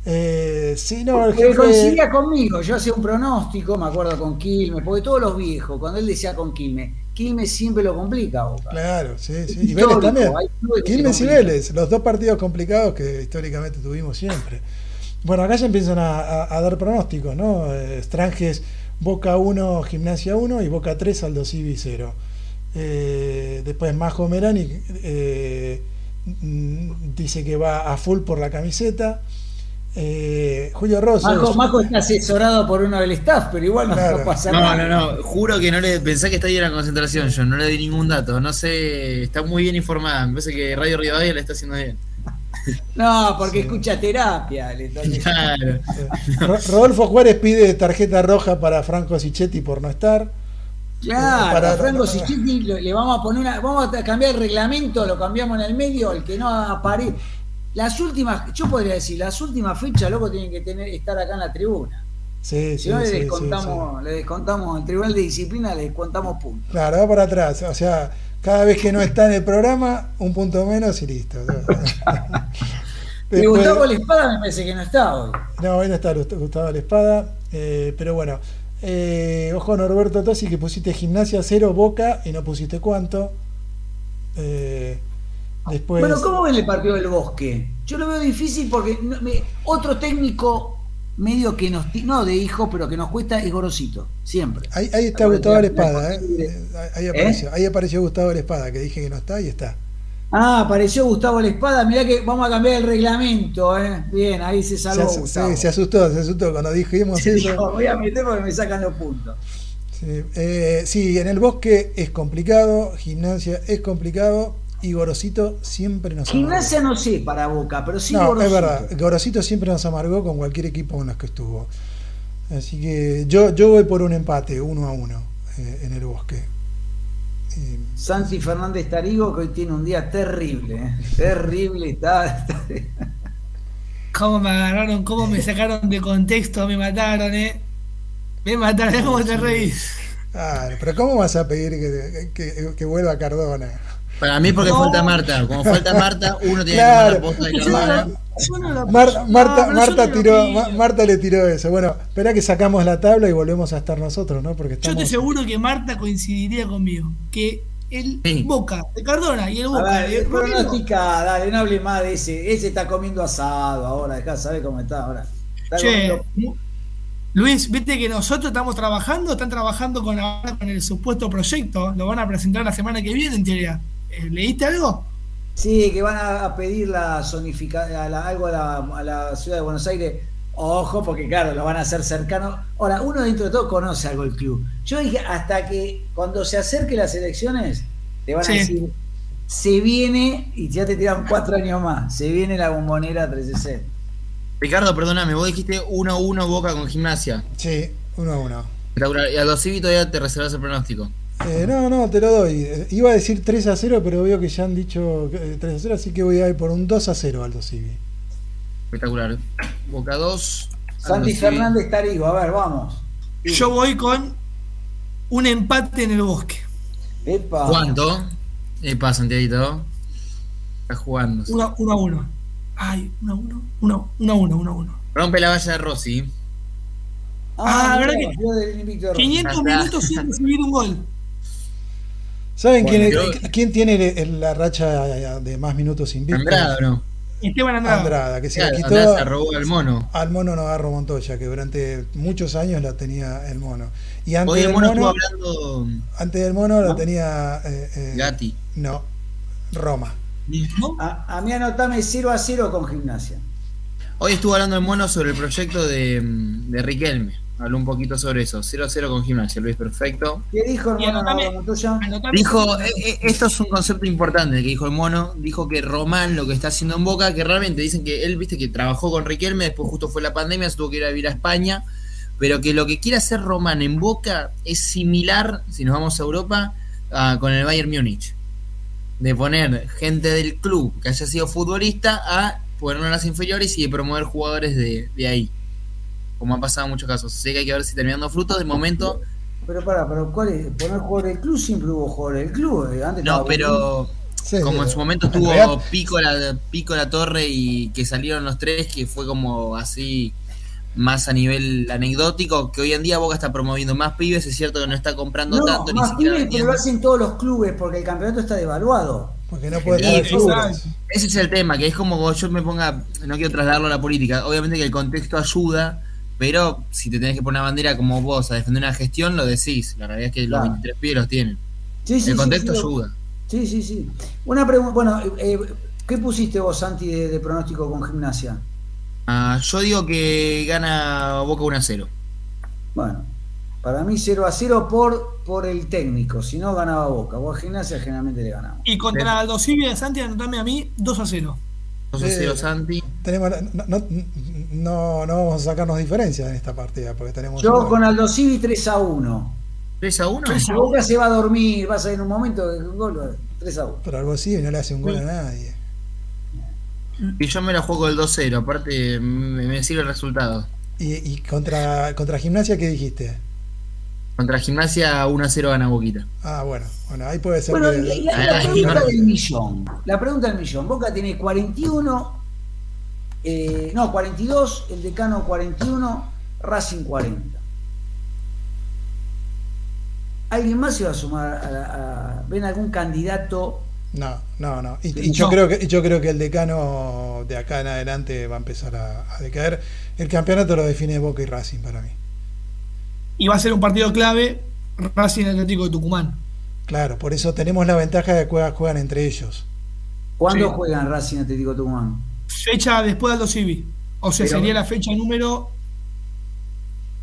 Eh, sí, no, el jefe... coincidía conmigo, yo hacía un pronóstico, me acuerdo con Quilmes, porque todos los viejos, cuando él decía con Quilmes, Quilmes siempre lo complica. Boca. Claro, sí, sí. Y Vélez también. Quilmes y Vélez, los dos partidos complicados que históricamente tuvimos siempre. Bueno, acá ya empiezan a, dar pronósticos, ¿no? Estranges, Boca 1, Gimnasia 1 y Boca 3, Aldo Civi 0. Eh, después Majo Merani. Eh, dice que va a full por la camiseta. Eh, Julio Rosso. Majo, está asesorado por uno del staff, pero igual no, pasa nada. No, no, no. Juro que no le pensé que está ahí en la concentración. Yo no le di ningún dato. No sé, está muy bien informada. Me parece que Radio Rivadavia le está haciendo bien. <laughs> No, porque escucha terapia. Claro. <laughs> Rodolfo Juárez pide tarjeta roja para Franco Sichetti por no estar. Claro, para, Franco Sichetti le vamos a poner una, vamos a cambiar el reglamento, lo cambiamos en el medio, el que no aparece. Las últimas, yo podría decir, las últimas fechas, loco, tienen que tener, estar acá en la tribuna. Sí, si no le descontamos, le descontamos, el tribunal de disciplina le descontamos puntos. Claro, va para atrás. O sea, cada vez que no está en el programa, un punto menos y listo. <laughs> Después, Gustavo la Espada me parece que no está hoy. No, hoy no está Gustavo la Espada, eh, pero bueno. Eh, ojo Norberto Tosi que pusiste gimnasia cero boca y no pusiste cuánto. Eh, después... Bueno, ¿cómo ven el partido del bosque? Yo lo veo difícil porque otro técnico medio que nos no de hijo pero que nos cuesta es Gorosito siempre ahí, está Gustavo Espada ¿eh? ahí, apareció, ahí apareció Gustavo la Espada que dije que no está y está Ah, apareció Gustavo la Espada. Mirá que vamos a cambiar el reglamento. ¿eh? Bien, ahí se Se, salvó. as- Gustavo. sí, se asustó, se asustó cuando dijimos Se eso. dijo, voy a meter porque me sacan los puntos. Sí, eh, sí, en el bosque es complicado, gimnasia es complicado y Gorosito siempre nos Gimnasia amargó. no sé para Boca, pero sí No, Gorosito. es verdad, Gorosito siempre nos amargó con cualquier equipo con los que estuvo. Así que yo, yo voy por un empate, uno a uno, eh, en el bosque. Eh, Santi Fernández Tarigo, que hoy tiene un día terrible. ¿eh? <laughs> Terrible, está. está- ¿Cómo me agarraron? ¿Cómo me sacaron de contexto? Me mataron, ¿eh? Me mataron, ¿cómo te reís? ah, pero ¿cómo vas a pedir que, que- que vuelva Cardona? Para mí porque No. falta Marta. Como falta Marta, uno tiene Claro. que tomar la posta de Yo no yo Mar- Marta, yo Marta, tiró. Ma- Marta le tiró eso. Bueno, espera que sacamos la tabla y volvemos a estar nosotros, ¿no? Porque Yo estamos... te aseguro que Marta coincidiría conmigo. Que el Sí. Boca de Cardona y el A Boca ver, pronostica, dale, no hable más de ese. Ese está comiendo asado ahora, dejá saber cómo está ahora. Está Che, comiendo- Luis, viste que nosotros estamos trabajando, están trabajando con, ahora con el supuesto proyecto, lo van a presentar la semana que viene en teoría. Eh, ¿Leíste algo? Sí, que van a, a pedir la zonifica, a la- algo a la, a la ciudad de Buenos Aires. Ojo, porque claro, lo van a hacer cercano. Ahora, uno dentro de todo conoce algo el club. Yo dije, hasta que cuando se acerquen las elecciones, te van Sí. a decir, se viene, y ya te tiran cuatro años más, se viene la bombonera 360. Ricardo, perdóname, vos dijiste 1-1 Boca con gimnasia. Sí, uno a uno. Espectacular. Y a los Civi todavía te reservas el pronóstico. Eh, no, no, te lo doy. Eh, Iba a decir 3 a 0, pero veo que ya han dicho eh, 3 a 0, así que voy a ir por un 2 a 0 Aldo Civi. Espectacular. Boca 2. Santi Aldo. Fernández Tarigo, a ver, vamos. Yo voy con un empate en el bosque. Epa. ¿Cuánto? Epa, Santiaguito. Está jugando. Uno, uno a uno. Ay, uno a uno. Uno, uno a uno, uno a uno. Rompe la valla de Rossi. Ah, mirá, ¿verdad que- yo del invicto de Rossi. 500 Acá. minutos sin recibir un gol. ¿Saben Bueno, quién, yo- es- quién tiene la racha de más minutos invictos? Andrada, ¿o ¿no? Esteban Andrada. Andrada, que se la Claro, quitó Andrada se robó al mono. al mono Navarro Montoya, que durante muchos años la tenía el mono. Y antes Hoy el del mono mono, estuvo hablando antes del mono la tenía eh, eh, Gatti. No, Roma. ¿no? A, a mí anotame 0 a 0 con gimnasia. Hoy estuvo hablando el mono sobre el proyecto de, mm, de Riquelme. Habló un poquito sobre eso. 0-0 con gimnasia, Luis, perfecto. ¿Qué dijo anotame- Montoya? Anotame- Dijo, eh, eh, esto es un concepto importante que dijo el mono, dijo que Román lo que está haciendo en Boca, que realmente dicen que él, viste, que trabajó con Riquelme, después justo fue la pandemia, se tuvo que ir a vivir a España, pero que lo que quiere hacer Román en Boca es similar, si nos vamos a Europa, a- con el Bayern Múnich. De poner gente del club que haya sido futbolista a ponerlo en las inferiores y de promover jugadores de, de ahí. Como ha pasado en muchos casos. Así que hay que ver si terminando frutos. De momento, Pero para, pero ¿cuál es? Poner jugador del club siempre hubo jugador del club. eh, Antes no, pero Sí, como en su momento en tuvo realidad- Pico la, Pico la Torre y que salieron los tres, que fue como así más a nivel anecdótico, que hoy en día Boca está promoviendo más pibes, es cierto que no está comprando No, tanto, ni más siquiera pibes, pero lo hacen todos los clubes porque el campeonato está devaluado. porque no puede. Ese es el tema, que es como que yo me ponga, no quiero trasladarlo a la política, obviamente que el contexto ayuda, pero si te tenés que poner una bandera como vos a defender una gestión, lo decís, la realidad es que los Claro. 23 pibes los tienen. Sí, sí, el contexto sí, ayuda. Sí, sí, sí. Una pregunta, bueno, eh, ¿qué pusiste vos, Santi, de, de pronóstico con gimnasia? Ah, yo digo que gana Boca 1 a 0. Bueno, para mí 0 a 0 por, por el técnico, si no ganaba Boca. Vos a gimnasia generalmente le ganamos. Y contra Aldo de Santi, anotame a mí 2 a 0. 2 a Sí. 0 Santi. Tenemos, no, no, no, no vamos a sacarnos diferencias en esta partida, porque tenemos. Yo uno- con Aldo Civi 3 a 1. 3 a 1. Si Boca se va a dormir, vas a ir en un momento de un gol, 3 a 1. Pero algo así no le hace un gol a nadie. Y yo me la juego el 2-0, aparte me, me sirve el resultado. Y, y contra, contra Gimnasia, ¿qué dijiste? Contra Gimnasia 1-0 gana Boquita. Ah, bueno, bueno, ahí puede ser. Bueno, que- y la, la Ay, pregunta del millón. La pregunta del millón. Boca tiene 41, eh, no, 42, el decano 41, Racing 40. ¿Alguien más se va a sumar a, la- a- ¿Ven algún candidato? No, no, no. Y, yo no. creo que yo creo que el decano de acá en adelante va a empezar a, a decaer. El campeonato lo define Boca y Racing para mí. Y va a ser un partido clave Racing Atlético de Tucumán. Claro, por eso tenemos la ventaja de que juegan, juegan entre ellos. ¿Cuándo Sí. juegan Racing Atlético Tucumán? Fecha después de Aldo Civi. O sea, Pero- sería la fecha número.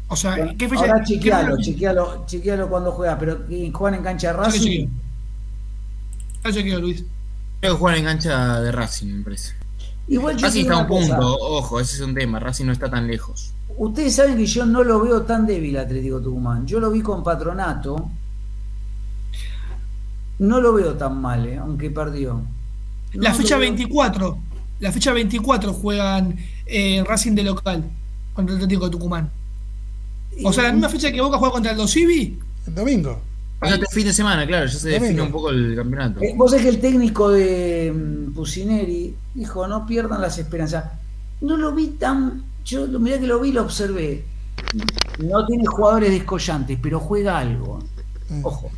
O sea, Bueno, ¿qué fecha? Ahora qué chequealo, chequealo, chequealo cuando juega, pero ¿y ¿juegan en cancha de Racing? chequeo. Ah, chequeo, Luis. Creo que juegan en cancha de Racing, me parece. Igual yo Racing está a un cosa, punto, ojo, ese es un tema. Racing no está tan lejos. Ustedes saben que yo no lo veo tan débil Atlético Tucumán. Yo lo vi con Patronato. No lo veo tan mal, eh, aunque perdió. La fecha lo veo- 24. La fecha 24 juegan eh, Racing de local contra el Atlético de Tucumán. O sea, la misma fecha que Boca juega contra el Dosivi. El domingo. O sea, este fin de semana, claro, ya se Domingo. define un poco el campeonato. Eh, Vos sabés que el técnico de mm, Pusineri dijo, no pierdan las esperanzas. No lo vi tan... Yo lo mirá que lo vi, lo observé. No tiene jugadores descollantes, pero juega algo. Mm. Ojo.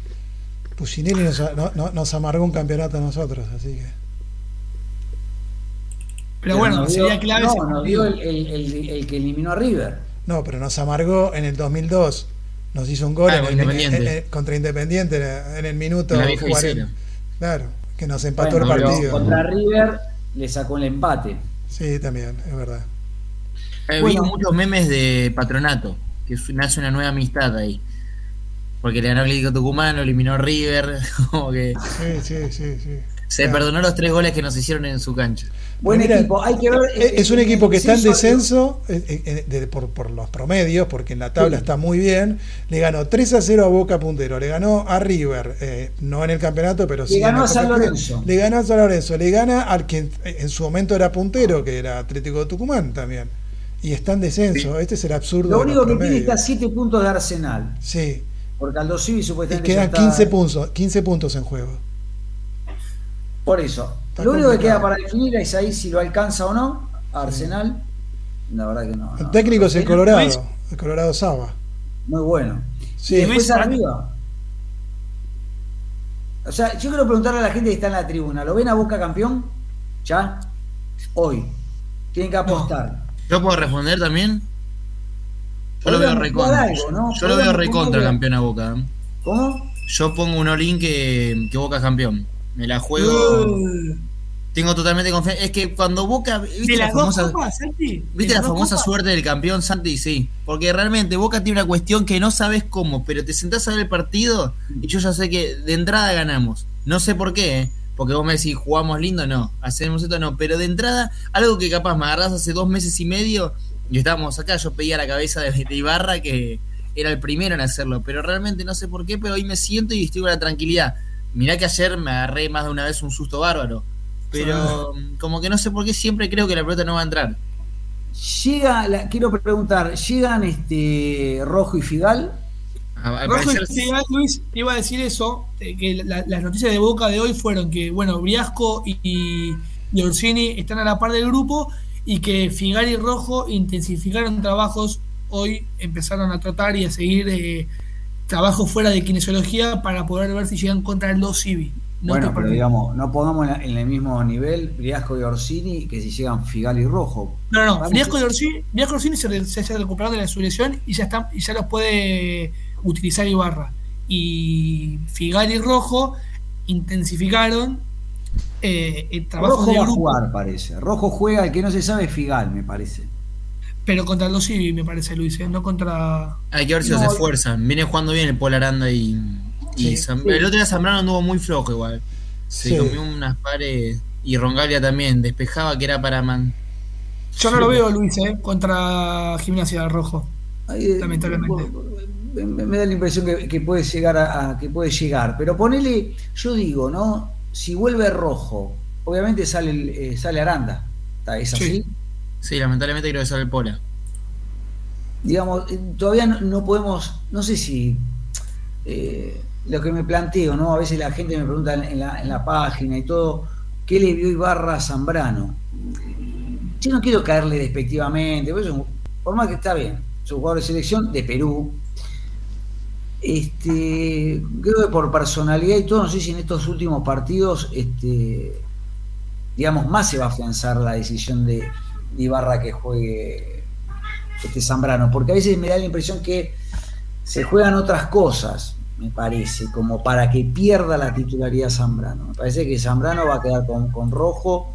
Pusinelli nos, no- no- nos amargó un campeonato a nosotros, así que. Pero bueno, nos sería dio- clave no, nos dio el, el- el- el que eliminó a River. No, pero nos amargó en el 2002. Nos hizo un gol Ah, en Independiente. en- en- contra Independiente en el minuto En la vieja 40. visera. Claro, que nos empató Bueno, el partido. Contra River le sacó el empate. Sí, también, es verdad. He Bueno. visto muchos memes de patronato, que es- nace una nueva amistad ahí. Porque le ganó el Atlético Tucumán, lo eliminó River, <laughs> como que Sí, sí, sí, sí. Se Claro. perdonó los tres goles que nos hicieron en su cancha. Buen Mira, equipo, hay que ver. Eh, Es un eh, equipo que está en descenso- eh, eh, de- por, por los promedios, porque en la tabla Sí. está muy bien. Le ganó 3 a 0 a Boca Puntero, le ganó a River, eh, no en el campeonato, pero sí. en ganó a San Lorenzo. Le ganó a San Lorenzo, le gana al que en, en su momento era puntero, que era Atlético de Tucumán también. Y está en descenso. Este es el absurdo. Lo de único los que tiene está 7 puntos de Arsenal. Sí, Porque Aldo Civi y supuestamente. quedan ya está- 15 puntos, 15 puntos en juego. Por eso. Está lo único que queda para definir es ahí si lo alcanza o no. Arsenal. La verdad que no. El no. técnico es el Luis. Colorado, el Colorado Saba. Muy bueno. Sí, Y después Luis, arriba. O sea, yo quiero preguntarle a la gente que está en la tribuna, ¿lo ven a Boca campeón? ¿Ya? Hoy. Tienen que apostar. ¿Yo puedo responder también? Yo lo veo recontra. algo, ¿no? Yo lo veo recontra campeón a Boca. ¿eh? ¿Cómo? Yo pongo un all-in que, que Boca es campeón. Me la juego. Uh, Tengo totalmente confianza. Es que cuando Boca. ¿Viste la famosa, copas, Santi? ¿De ¿viste la famosa copas? suerte del campeón Santi? Sí. Porque realmente Boca tiene una cuestión que no sabes cómo, pero te sentás a ver el partido y yo ya sé que de entrada ganamos. No sé por qué, ¿eh? Porque vos me decís, jugamos lindo, no. Hacemos esto, no. Pero de entrada, algo que capaz me agarrás hace dos meses y medio y estábamos acá, yo pedía la cabeza de, de Ibarra que era el primero en hacerlo. Pero realmente no sé por qué, pero hoy me siento y estoy con la tranquilidad. Mirá que ayer me agarré más de una vez un susto bárbaro. Pero mm, como que no sé por qué siempre creo que la pelota no va a entrar. Llega, la- quiero preguntar, ¿llegan este Rojo y Figal? Rojo parecer, y Figal, Luis, te iba a decir eso, eh, que la- las noticias de Boca de hoy fueron que, bueno, Briasco y, y Orsini están a la par del grupo y que Figal y Rojo intensificaron trabajos, hoy empezaron a tratar y a seguir eh, trabajos fuera de kinesiología para poder ver si llegan contra el 2 Civi. No bueno, pero digamos, no pongamos en, el mismo nivel Briasco y Orsini que si llegan Figal y Rojo. No, no. Briasco y Orsini, Briasco y Orsini se, se, se recuperaron de la su lesión y ya están, y ya los puede utilizar Ibarra. Y Figal y Rojo intensificaron eh, el trabajo Rojo de va a grupo, jugar, parece. Rojo juega, el que no se sabe es Figal, me parece. Pero contra los Civi, me parece, Luis, eh, no contra. hay que ver si No, los esfuerzan. Viene jugando bien el Paul Aranda y. y Sí. El otro día Zambrano anduvo muy flojo igual. Se Sí. comió unas pares. Y Rongalia también. Despejaba que era para man. Yo no lo veo, Luis, eh, contra Gimnasia del Rojo. Ay, eh, Lamentablemente. Me, me da la impresión que, que puede llegar a, a- que puede llegar. Pero ponele, yo digo, ¿no? Si vuelve rojo, obviamente sale el- eh, sale Aranda. ¿Está- ¿Es así? Sí. Lamentablemente creo que sale el Pola. Digamos, eh, todavía no, podemos, no sé si eh, lo que me planteo, ¿no? A veces la gente me pregunta en la, página y todo, ¿qué le vio Ibarra a Zambrano? Yo no quiero caerle despectivamente, por, por más que está bien, es un jugador de selección de Perú. Este, creo que por personalidad y todo, no sé si en estos últimos partidos, este, digamos, más se va a afianzar la decisión de, de Ibarra que juegue este Zambrano, porque a veces me da la impresión que se juegan otras cosas. me parece, como para que pierda la titularidad Zambrano. Me parece que Zambrano va a quedar con, con rojo.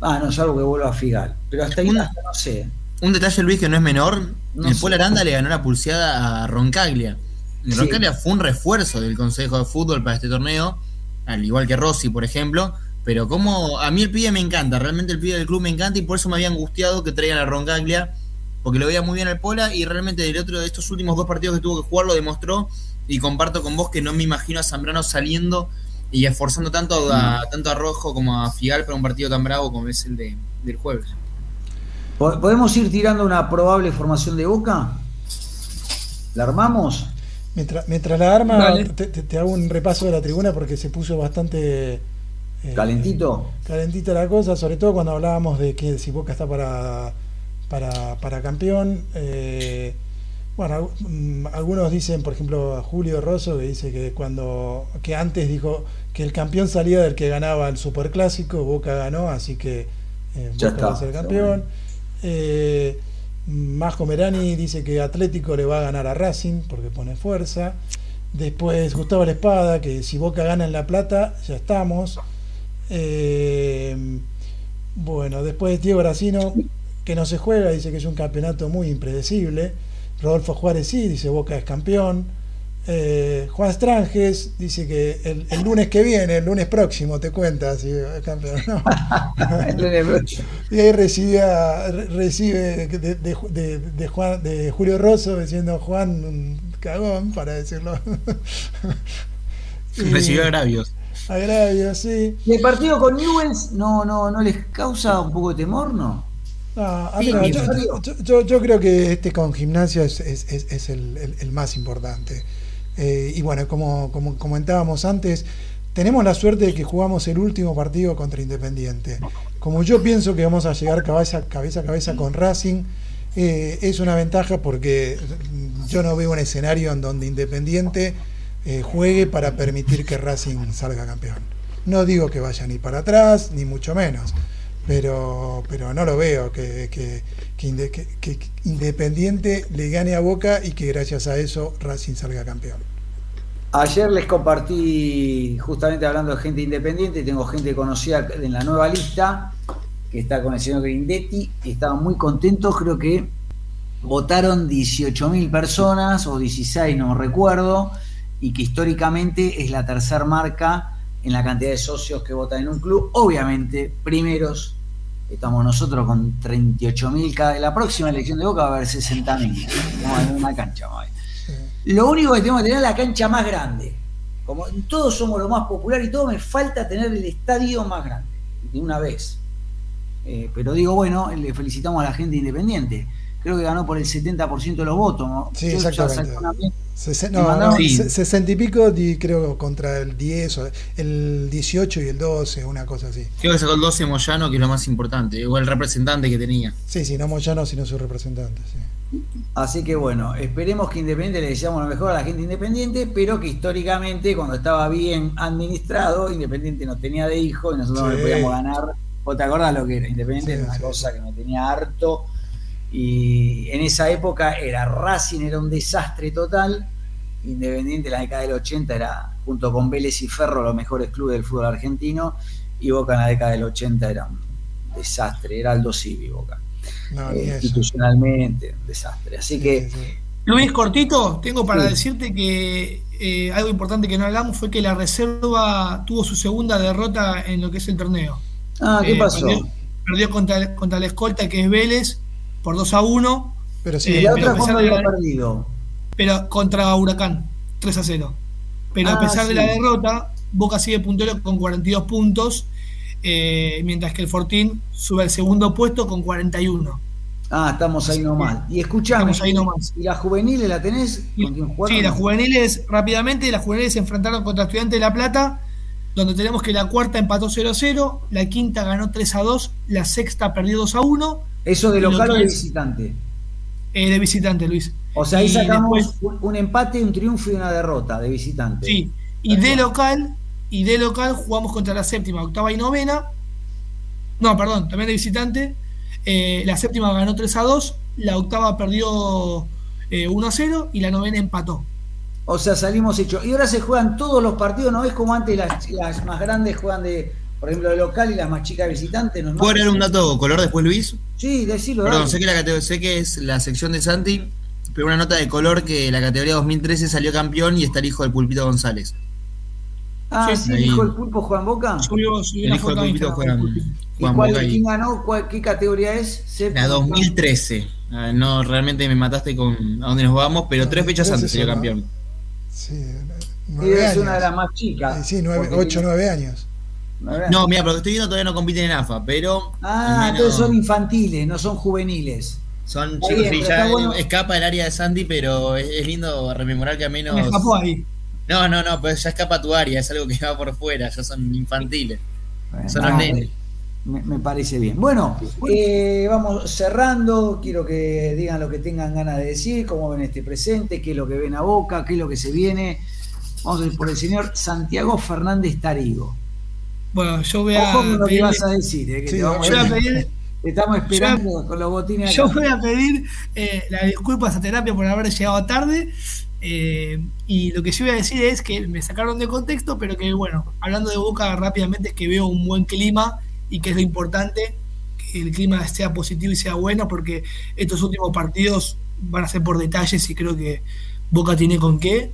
Ah, no es algo que vuelva a Figal. Pero hasta ahí hasta no sé. Un detalle, Luis, que no es menor. No el. Paul Aranda le ganó la pulseada a Roncaglia. Sí. Roncaglia fue un refuerzo del Consejo de Fútbol para este torneo, al igual que Rossi, por ejemplo. Pero como a mí el pibe me encanta, realmente el pibe del club me encanta y por eso me había angustiado que traigan a Roncaglia, porque lo veía muy bien al Pola y realmente del otro de estos últimos dos partidos que tuvo que jugar lo demostró y comparto con vos que no me imagino a Zambrano saliendo y esforzando tanto a, tanto a Rojo como a Figal para un partido tan bravo como es el de, del jueves. Po- ¿Podemos ir tirando una probable formación de Boca? ¿La armamos? Mientras, mientras la arma, Dale. te, te- te hago un repaso de la tribuna porque se puso bastante eh, ¿Calentito? calentita la cosa, sobre todo cuando hablábamos de que si Boca está para, para, para campeón. eh, bueno, mm, algunos dicen, por ejemplo, Julio Rosso, que dice que cuando que antes dijo que el campeón salía del que ganaba el superclásico, Boca ganó, así que eh, Ya Boca va a está, ser campeón. Eh, Majo Merani dice que Atlético le va a ganar a Racing porque pone fuerza. Después Gustavo La Espada, que si Boca gana en La Plata, ya estamos. Eh, bueno, después Diego Gracino, que no se juega, dice que es un campeonato muy impredecible. Rodolfo Juárez sí, dice Boca es campeón. Eh, Juan Stranges dice que el, el lunes que viene, el lunes próximo, te cuenta si es campeón. ¿no? <laughs> y ahí recibía, re- recibe de, de- de- de Juan, de Julio Rosso diciendo Juan un cagón, para decirlo. <laughs> Y- Recibió agravios. Agravio, sí. ¿Y el partido con Newells no, no, no les causa un poco de temor, no? No, Sí, yo, yo- yo- yo creo que este con gimnasia es, es- es- es el, el- el más importante. Eh, y bueno, como, como comentábamos antes, tenemos la suerte de que jugamos el último partido contra Independiente. Como yo pienso que vamos a llegar cabeza, cabeza a cabeza con Racing, eh, es una ventaja porque yo no veo un escenario en donde Independiente eh, juegue para permitir que Racing salga campeón. No digo que vaya ni para atrás, ni mucho menos, pero, pero no lo veo que, que- que Inde- que- que Independiente le gane a Boca y que gracias a eso Racing salga campeón. Ayer les compartí, justamente hablando de gente independiente, tengo gente conocida en la nueva lista, que está con el señor Grindetti, y estaban muy contentos, creo que votaron 18.000 personas, o 16, no recuerdo, y que históricamente es la tercer marca en la cantidad de socios que votan en un club. Obviamente, primeros estamos nosotros con 38.000 cada. La próxima elección de Boca va a haber 60.000. Vamos a una cancha más. Lo único que tenemos que tener es la cancha más grande. Como todos somos lo más popular y todo, me falta tener el estadio más grande, de una vez. Eh, pero digo, bueno, le felicitamos a la gente independiente. Creo que ganó por el 70% de los votos. ¿no? 60, no, no, sí. 60 y pico, creo, contra el 10, el 18 y el 12, una cosa así. Creo que sacó el 12 Moyano, que es lo más importante, o el representante que tenía. Sí, sí, no Moyano, sino su representante. Sí. Así que bueno, esperemos que Independiente le deseamos lo mejor a la gente independiente, pero que históricamente, cuando estaba bien administrado, Independiente no tenía de hijo y nosotros no le podíamos ganar. ¿Vos te acordás lo que era? Independiente era una cosa que me tenía harto y en esa época era Racing, era un desastre total. Independiente en la década del 80 era, junto con Vélez y Ferro, los mejores clubes del fútbol argentino. Y Boca en la década del 80 era un desastre, era Aldo Civi Boca. No, Eh, institucionalmente, un desastre. Así Sí, que. sí, sí. Luis Cortito, tengo para Sí. decirte que eh, algo importante que no hablamos fue que la reserva tuvo su segunda derrota en lo que es el torneo. Ah, ¿qué Eh, pasó? Perdió, perdió contra, contra la escolta que es Vélez por 2 a 1, Pero sí, Eh, la pero otra a pesar cuando de había perdido. pero contra Huracán 3 a 0. Pero Ah, a pesar de sí. la derrota, Boca sigue puntero con 42 puntos, eh, mientras que el Fortín sube al segundo puesto con 41. Ah, estamos ahí nomás. Y escuchame, estamos ahí nomás. ¿y la juveniles la tenés? ¿Con quién? Sí, las juveniles, rápidamente, las juveniles se enfrentaron contra Estudiantes de La Plata, donde tenemos que la cuarta empató 0 a 0, la quinta ganó 3 a 2, la sexta perdió 2 a 1, ¿Eso de local o de visitante? eh, de visitante, Luis. O sea, ahí Y sacamos después- un, un empate, un triunfo y una derrota de visitante. Sí, y de local, y de local jugamos contra la séptima, octava y novena. No, perdón, también de visitante. Eh, la séptima ganó 3 a 2, la octava perdió eh, 1 a 0 y la novena empató. O sea, salimos hechos. Y ahora se juegan todos los partidos, ¿no es como antes las, las más grandes juegan de, por ejemplo, de local y las más chicas de visitante? ¿no ¿Puedo leer un dato color después, Luis? Sí, decilo. Perdón, dale. sé que, la categoría, sé que es la sección de Santi, pero una nota de color que la categoría 2013 salió campeón y está el hijo del Pulpito González. Ah, Sí, sí, ahí. dijo el pulpo Juan Boca. Subió, subió El hijo del Pulpito el Pulpito. ¿Y Juan cuál, Boca quién ganó? ¿Cuál- ¿Qué categoría es? La 2013. Ah, no, realmente me mataste con a dónde nos vamos, pero tres fechas antes salió ¿no? campeón. Sí, Y nueve es años. una de las más chicas. Eh, Sí, nueve, Porque ocho, tiene- nueve años. nueve- No, mira, pero lo que estoy viendo todavía no compiten en AFA, pero. Ah, entonces son infantiles, no son juveniles. son chicos, sí, pero ya bueno. escapa el área de Sandy, pero es, es lindo rememorar que al menos. Me escapó ahí. No, no, no, pues ya escapa tu área, es algo que va por fuera, ya son infantiles. Son Ah, los nenes. Me, me parece bien. Bueno, eh, vamos cerrando. Quiero que digan lo que tengan ganas de decir, cómo ven este presente, qué es lo que ven a boca, qué es lo que se viene. Vamos a ir por el señor Santiago Fernández Tarigo. Bueno, yo voy a Ojo con lo que pedirle- vas a decir, eh, que Sí, te, vamos yo voy a- pedir <laughs> te estamos esperando con los botines. Yo acá. voy a pedir eh, las disculpas a terapia por haber llegado tarde. eh, y lo que sí voy a decir es que me sacaron de contexto, pero que bueno, hablando de boca rápidamente es que veo un buen clima y que es lo importante, que el clima sea positivo y sea bueno, porque estos últimos partidos van a ser por detalles y creo que Boca tiene con qué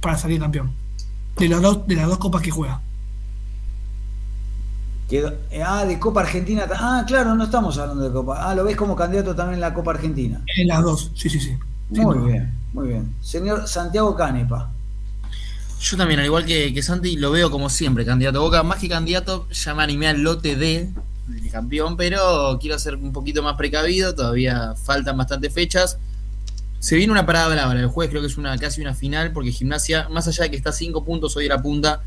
para salir campeón. De las dos, de las dos copas que juega. Quedó- eh, ah, de Copa Argentina. Ah, claro, no estamos hablando de Copa. Ah, lo ves como candidato también en la Copa Argentina. En las dos, sí, sí, sí. Muy duda. bien, muy bien. Señor Santiago Canepa. Yo también, al igual que, que Santi, lo veo como siempre, candidato a Boca. Más que candidato, ya me animé al lote de campeón, pero quiero ser un poquito más precavido. Todavía faltan bastantes fechas. Se viene una parada brava el jueves, creo que es una casi una final, porque Gimnasia, más allá de que está a 5 puntos hoy a la punta,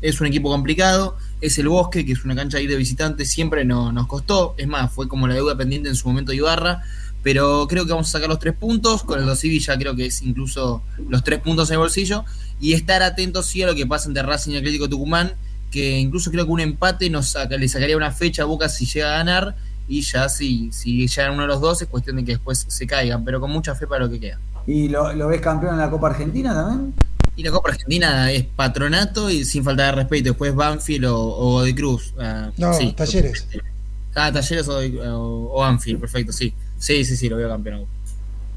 es un equipo complicado. Es el Bosque, que es una cancha ahí de visitantes, siempre no, nos costó. Es más, fue como la deuda pendiente en su momento de Ibarra. Pero creo que vamos a sacar los tres puntos. Con el Dosivi ya creo que es incluso los tres puntos en el bolsillo. Y estar atentos sí a lo que pasa entre Racing y Atlético Tucumán. Que incluso creo que un empate nos saca- le sacaría una fecha a Boca si llega a ganar. Y ya si, si llegan uno de los dos es cuestión de que después se caigan. Pero con mucha fe para lo que queda. ¿Y lo, lo ves campeón en la Copa Argentina también? Y la Copa Argentina es patronato y sin falta de respeto. Después Banfield o, o de Cruz. Ah, No, sí. Talleres. Ah, Talleres o, o, o Banfield, perfecto, sí. Sí, sí, sí, lo veo campeón.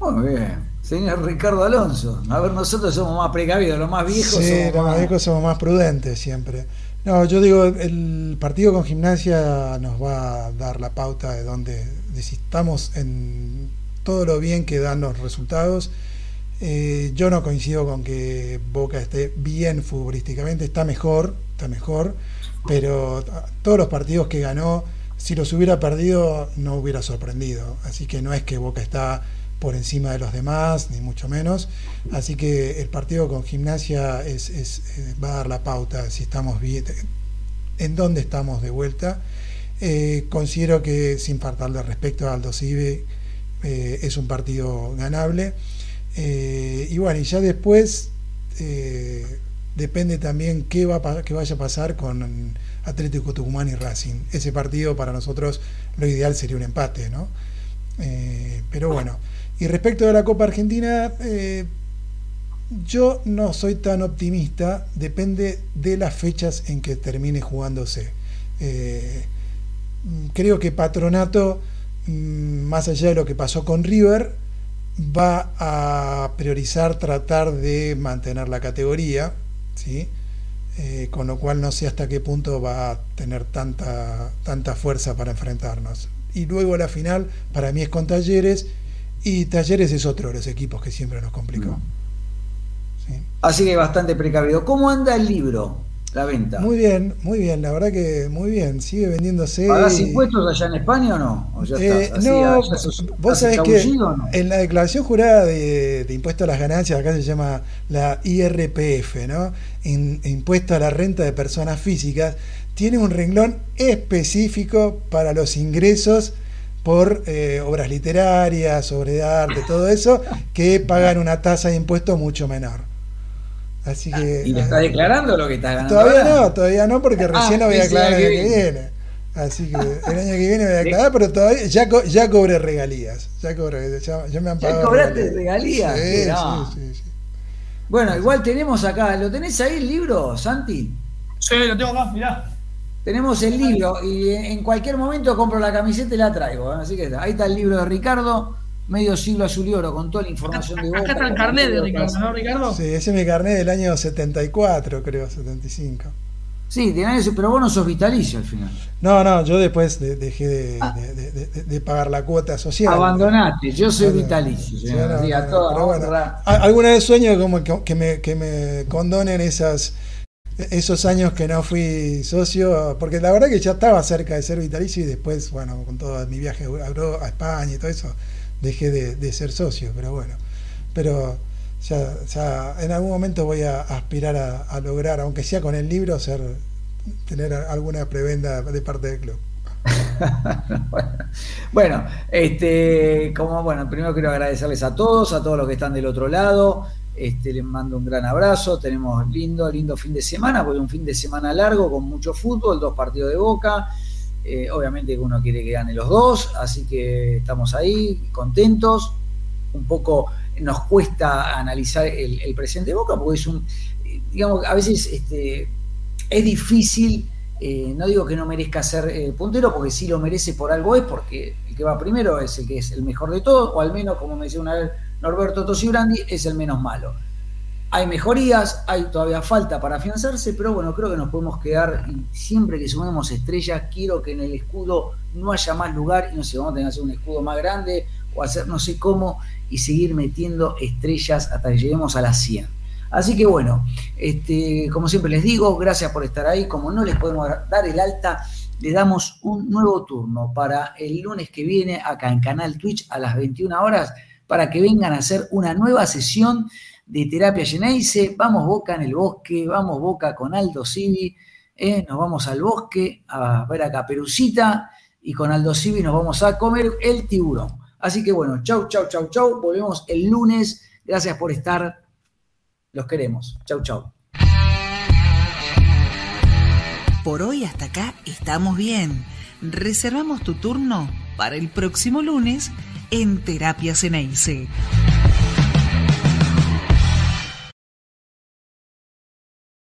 Muy bien. Señor Ricardo Alonso. A ver, nosotros somos más precavidos, los más viejos Sí, somos los más- viejos somos más prudentes siempre. No, yo digo, el partido con gimnasia nos va a dar la pauta de donde de si estamos en todo lo bien que dan los resultados. Eh, yo no coincido con que Boca esté bien futbolísticamente, está mejor, está mejor, pero todos los partidos que ganó, si los hubiera perdido, no hubiera sorprendido. Así que no es que Boca está por encima de los demás, ni mucho menos. Así que el partido con gimnasia eh, va a dar la pauta si estamos bien, en dónde estamos de vuelta. Eh, considero que sin faltarle respeto a Aldo Cibe eh, es un partido ganable. Y bueno, y ya después depende también qué, va qué vaya a pasar con Atlético Tucumán y Racing. Ese partido para nosotros lo ideal sería un empate, ¿no? Eh, pero bueno, y respecto a la Copa Argentina, eh, yo no soy tan optimista, depende de las fechas en que termine jugándose. Eh, creo que Patronato, mm, más allá de lo que pasó con River, va a priorizar tratar de mantener la categoría, ¿sí? Eh, con lo cual no sé hasta qué punto va a tener tanta, tanta fuerza para enfrentarnos. Y luego la final, para mí es con Talleres, y Talleres es otro de los equipos que siempre nos complicó. Sí. Así que bastante precavido. ¿Cómo anda el libro? La venta. Muy bien, muy bien, la verdad que muy bien, sigue vendiéndose. ¿Pagás impuestos allá en España o no? ¿O ya Eh, estás así, no, sos- vos sabés que no? en la declaración jurada de, de impuesto a las ganancias, acá se llama la IRPF, ¿no? In- impuesto a la renta de personas físicas, tiene un renglón específico para los ingresos por eh, obras literarias, obras de arte, todo eso, que pagan una tasa de impuesto mucho menor. Así que. ¿Y le estás declarando lo que estás ganando? Todavía ahora? no, todavía no, porque Ah, recién lo voy a dice aclarar el año que viene. Así que <laughs> el año que viene voy a aclarar, pero todavía ya, co- ya cobré regalías. Ya cobré, ya, ya me han ¿Ya pagado. cobraste regalías? Sí, sí, sí. Bueno, igual tenemos acá, ¿lo tenés ahí el libro, Santi? Sí, lo tengo acá, mirá. Tenemos el libro y en cualquier momento compro la camiseta y la traigo. ¿eh? Así que ahí está el libro de Ricardo, medio siglo azul y oro, con toda la información de <laughs> Acá Boca. está el carnet de Ricardo, ¿no, Ricardo? Sí, ese es mi carnet del año 74, creo, 75. Sí, eso, pero vos no sos vitalicio al final. No, no, yo después de- dejé de, Ah. de- de- de- de pagar la cuota social. Abandonate, yo soy Bueno, vitalicio. señor. no, Sí, a no, toda pero bueno, honra. a- alguna vez sueño como que, que me, que me condonen esas esos años que no fui socio, porque la verdad que ya estaba cerca de ser vitalicio y después, bueno, con todo mi viaje a, a España y todo eso, dejé de, de ser socio, pero bueno, pero ya, ya en algún momento voy a aspirar a, lograr, aunque sea con el libro, ser tener alguna prebenda de parte del club. <laughs> Bueno, este, como bueno, primero quiero agradecerles a todos, a todos los que están del otro lado. Este, les mando un gran abrazo. Tenemos lindo, lindo fin de semana, porque un fin de semana largo con mucho fútbol, dos partidos de boca. Eh, obviamente uno quiere que gane los dos, así que estamos ahí contentos. Un poco nos cuesta analizar el, el presente de Boca, porque es un, digamos, a veces este, es difícil eh, no digo que no merezca ser eh, puntero, porque sí lo merece por algo es, porque el que va primero es el que es el mejor de todos, o al menos, como me decía una vez Norberto Tosibrandi, es el menos malo. Hay mejorías, hay todavía falta para afianzarse, pero bueno, creo que nos podemos quedar, y siempre que sumemos estrellas, quiero que en el escudo no haya más lugar, y no sé, vamos a tener que hacer un escudo más grande, o hacer no sé cómo, y seguir metiendo estrellas hasta que lleguemos a las 100. Así que bueno, este, como siempre les digo, gracias por estar ahí. Como no les podemos dar el alta, le damos un nuevo turno para el lunes que viene acá en Canal Twitch a las 21 horas para que vengan a hacer una nueva sesión de terapia Geneise. Vamos Boca en el bosque, vamos Boca con Aldo Civi, eh, nos vamos al bosque a ver a Caperucita y con Aldo Civi nos vamos a comer el tiburón. Así que bueno, chau, chau, chau, chau. Volvemos el lunes. Gracias por estar. Los queremos. Chau, chau. Por hoy hasta acá estamos bien. Reservamos tu turno para el próximo lunes en Terapia Ceneice.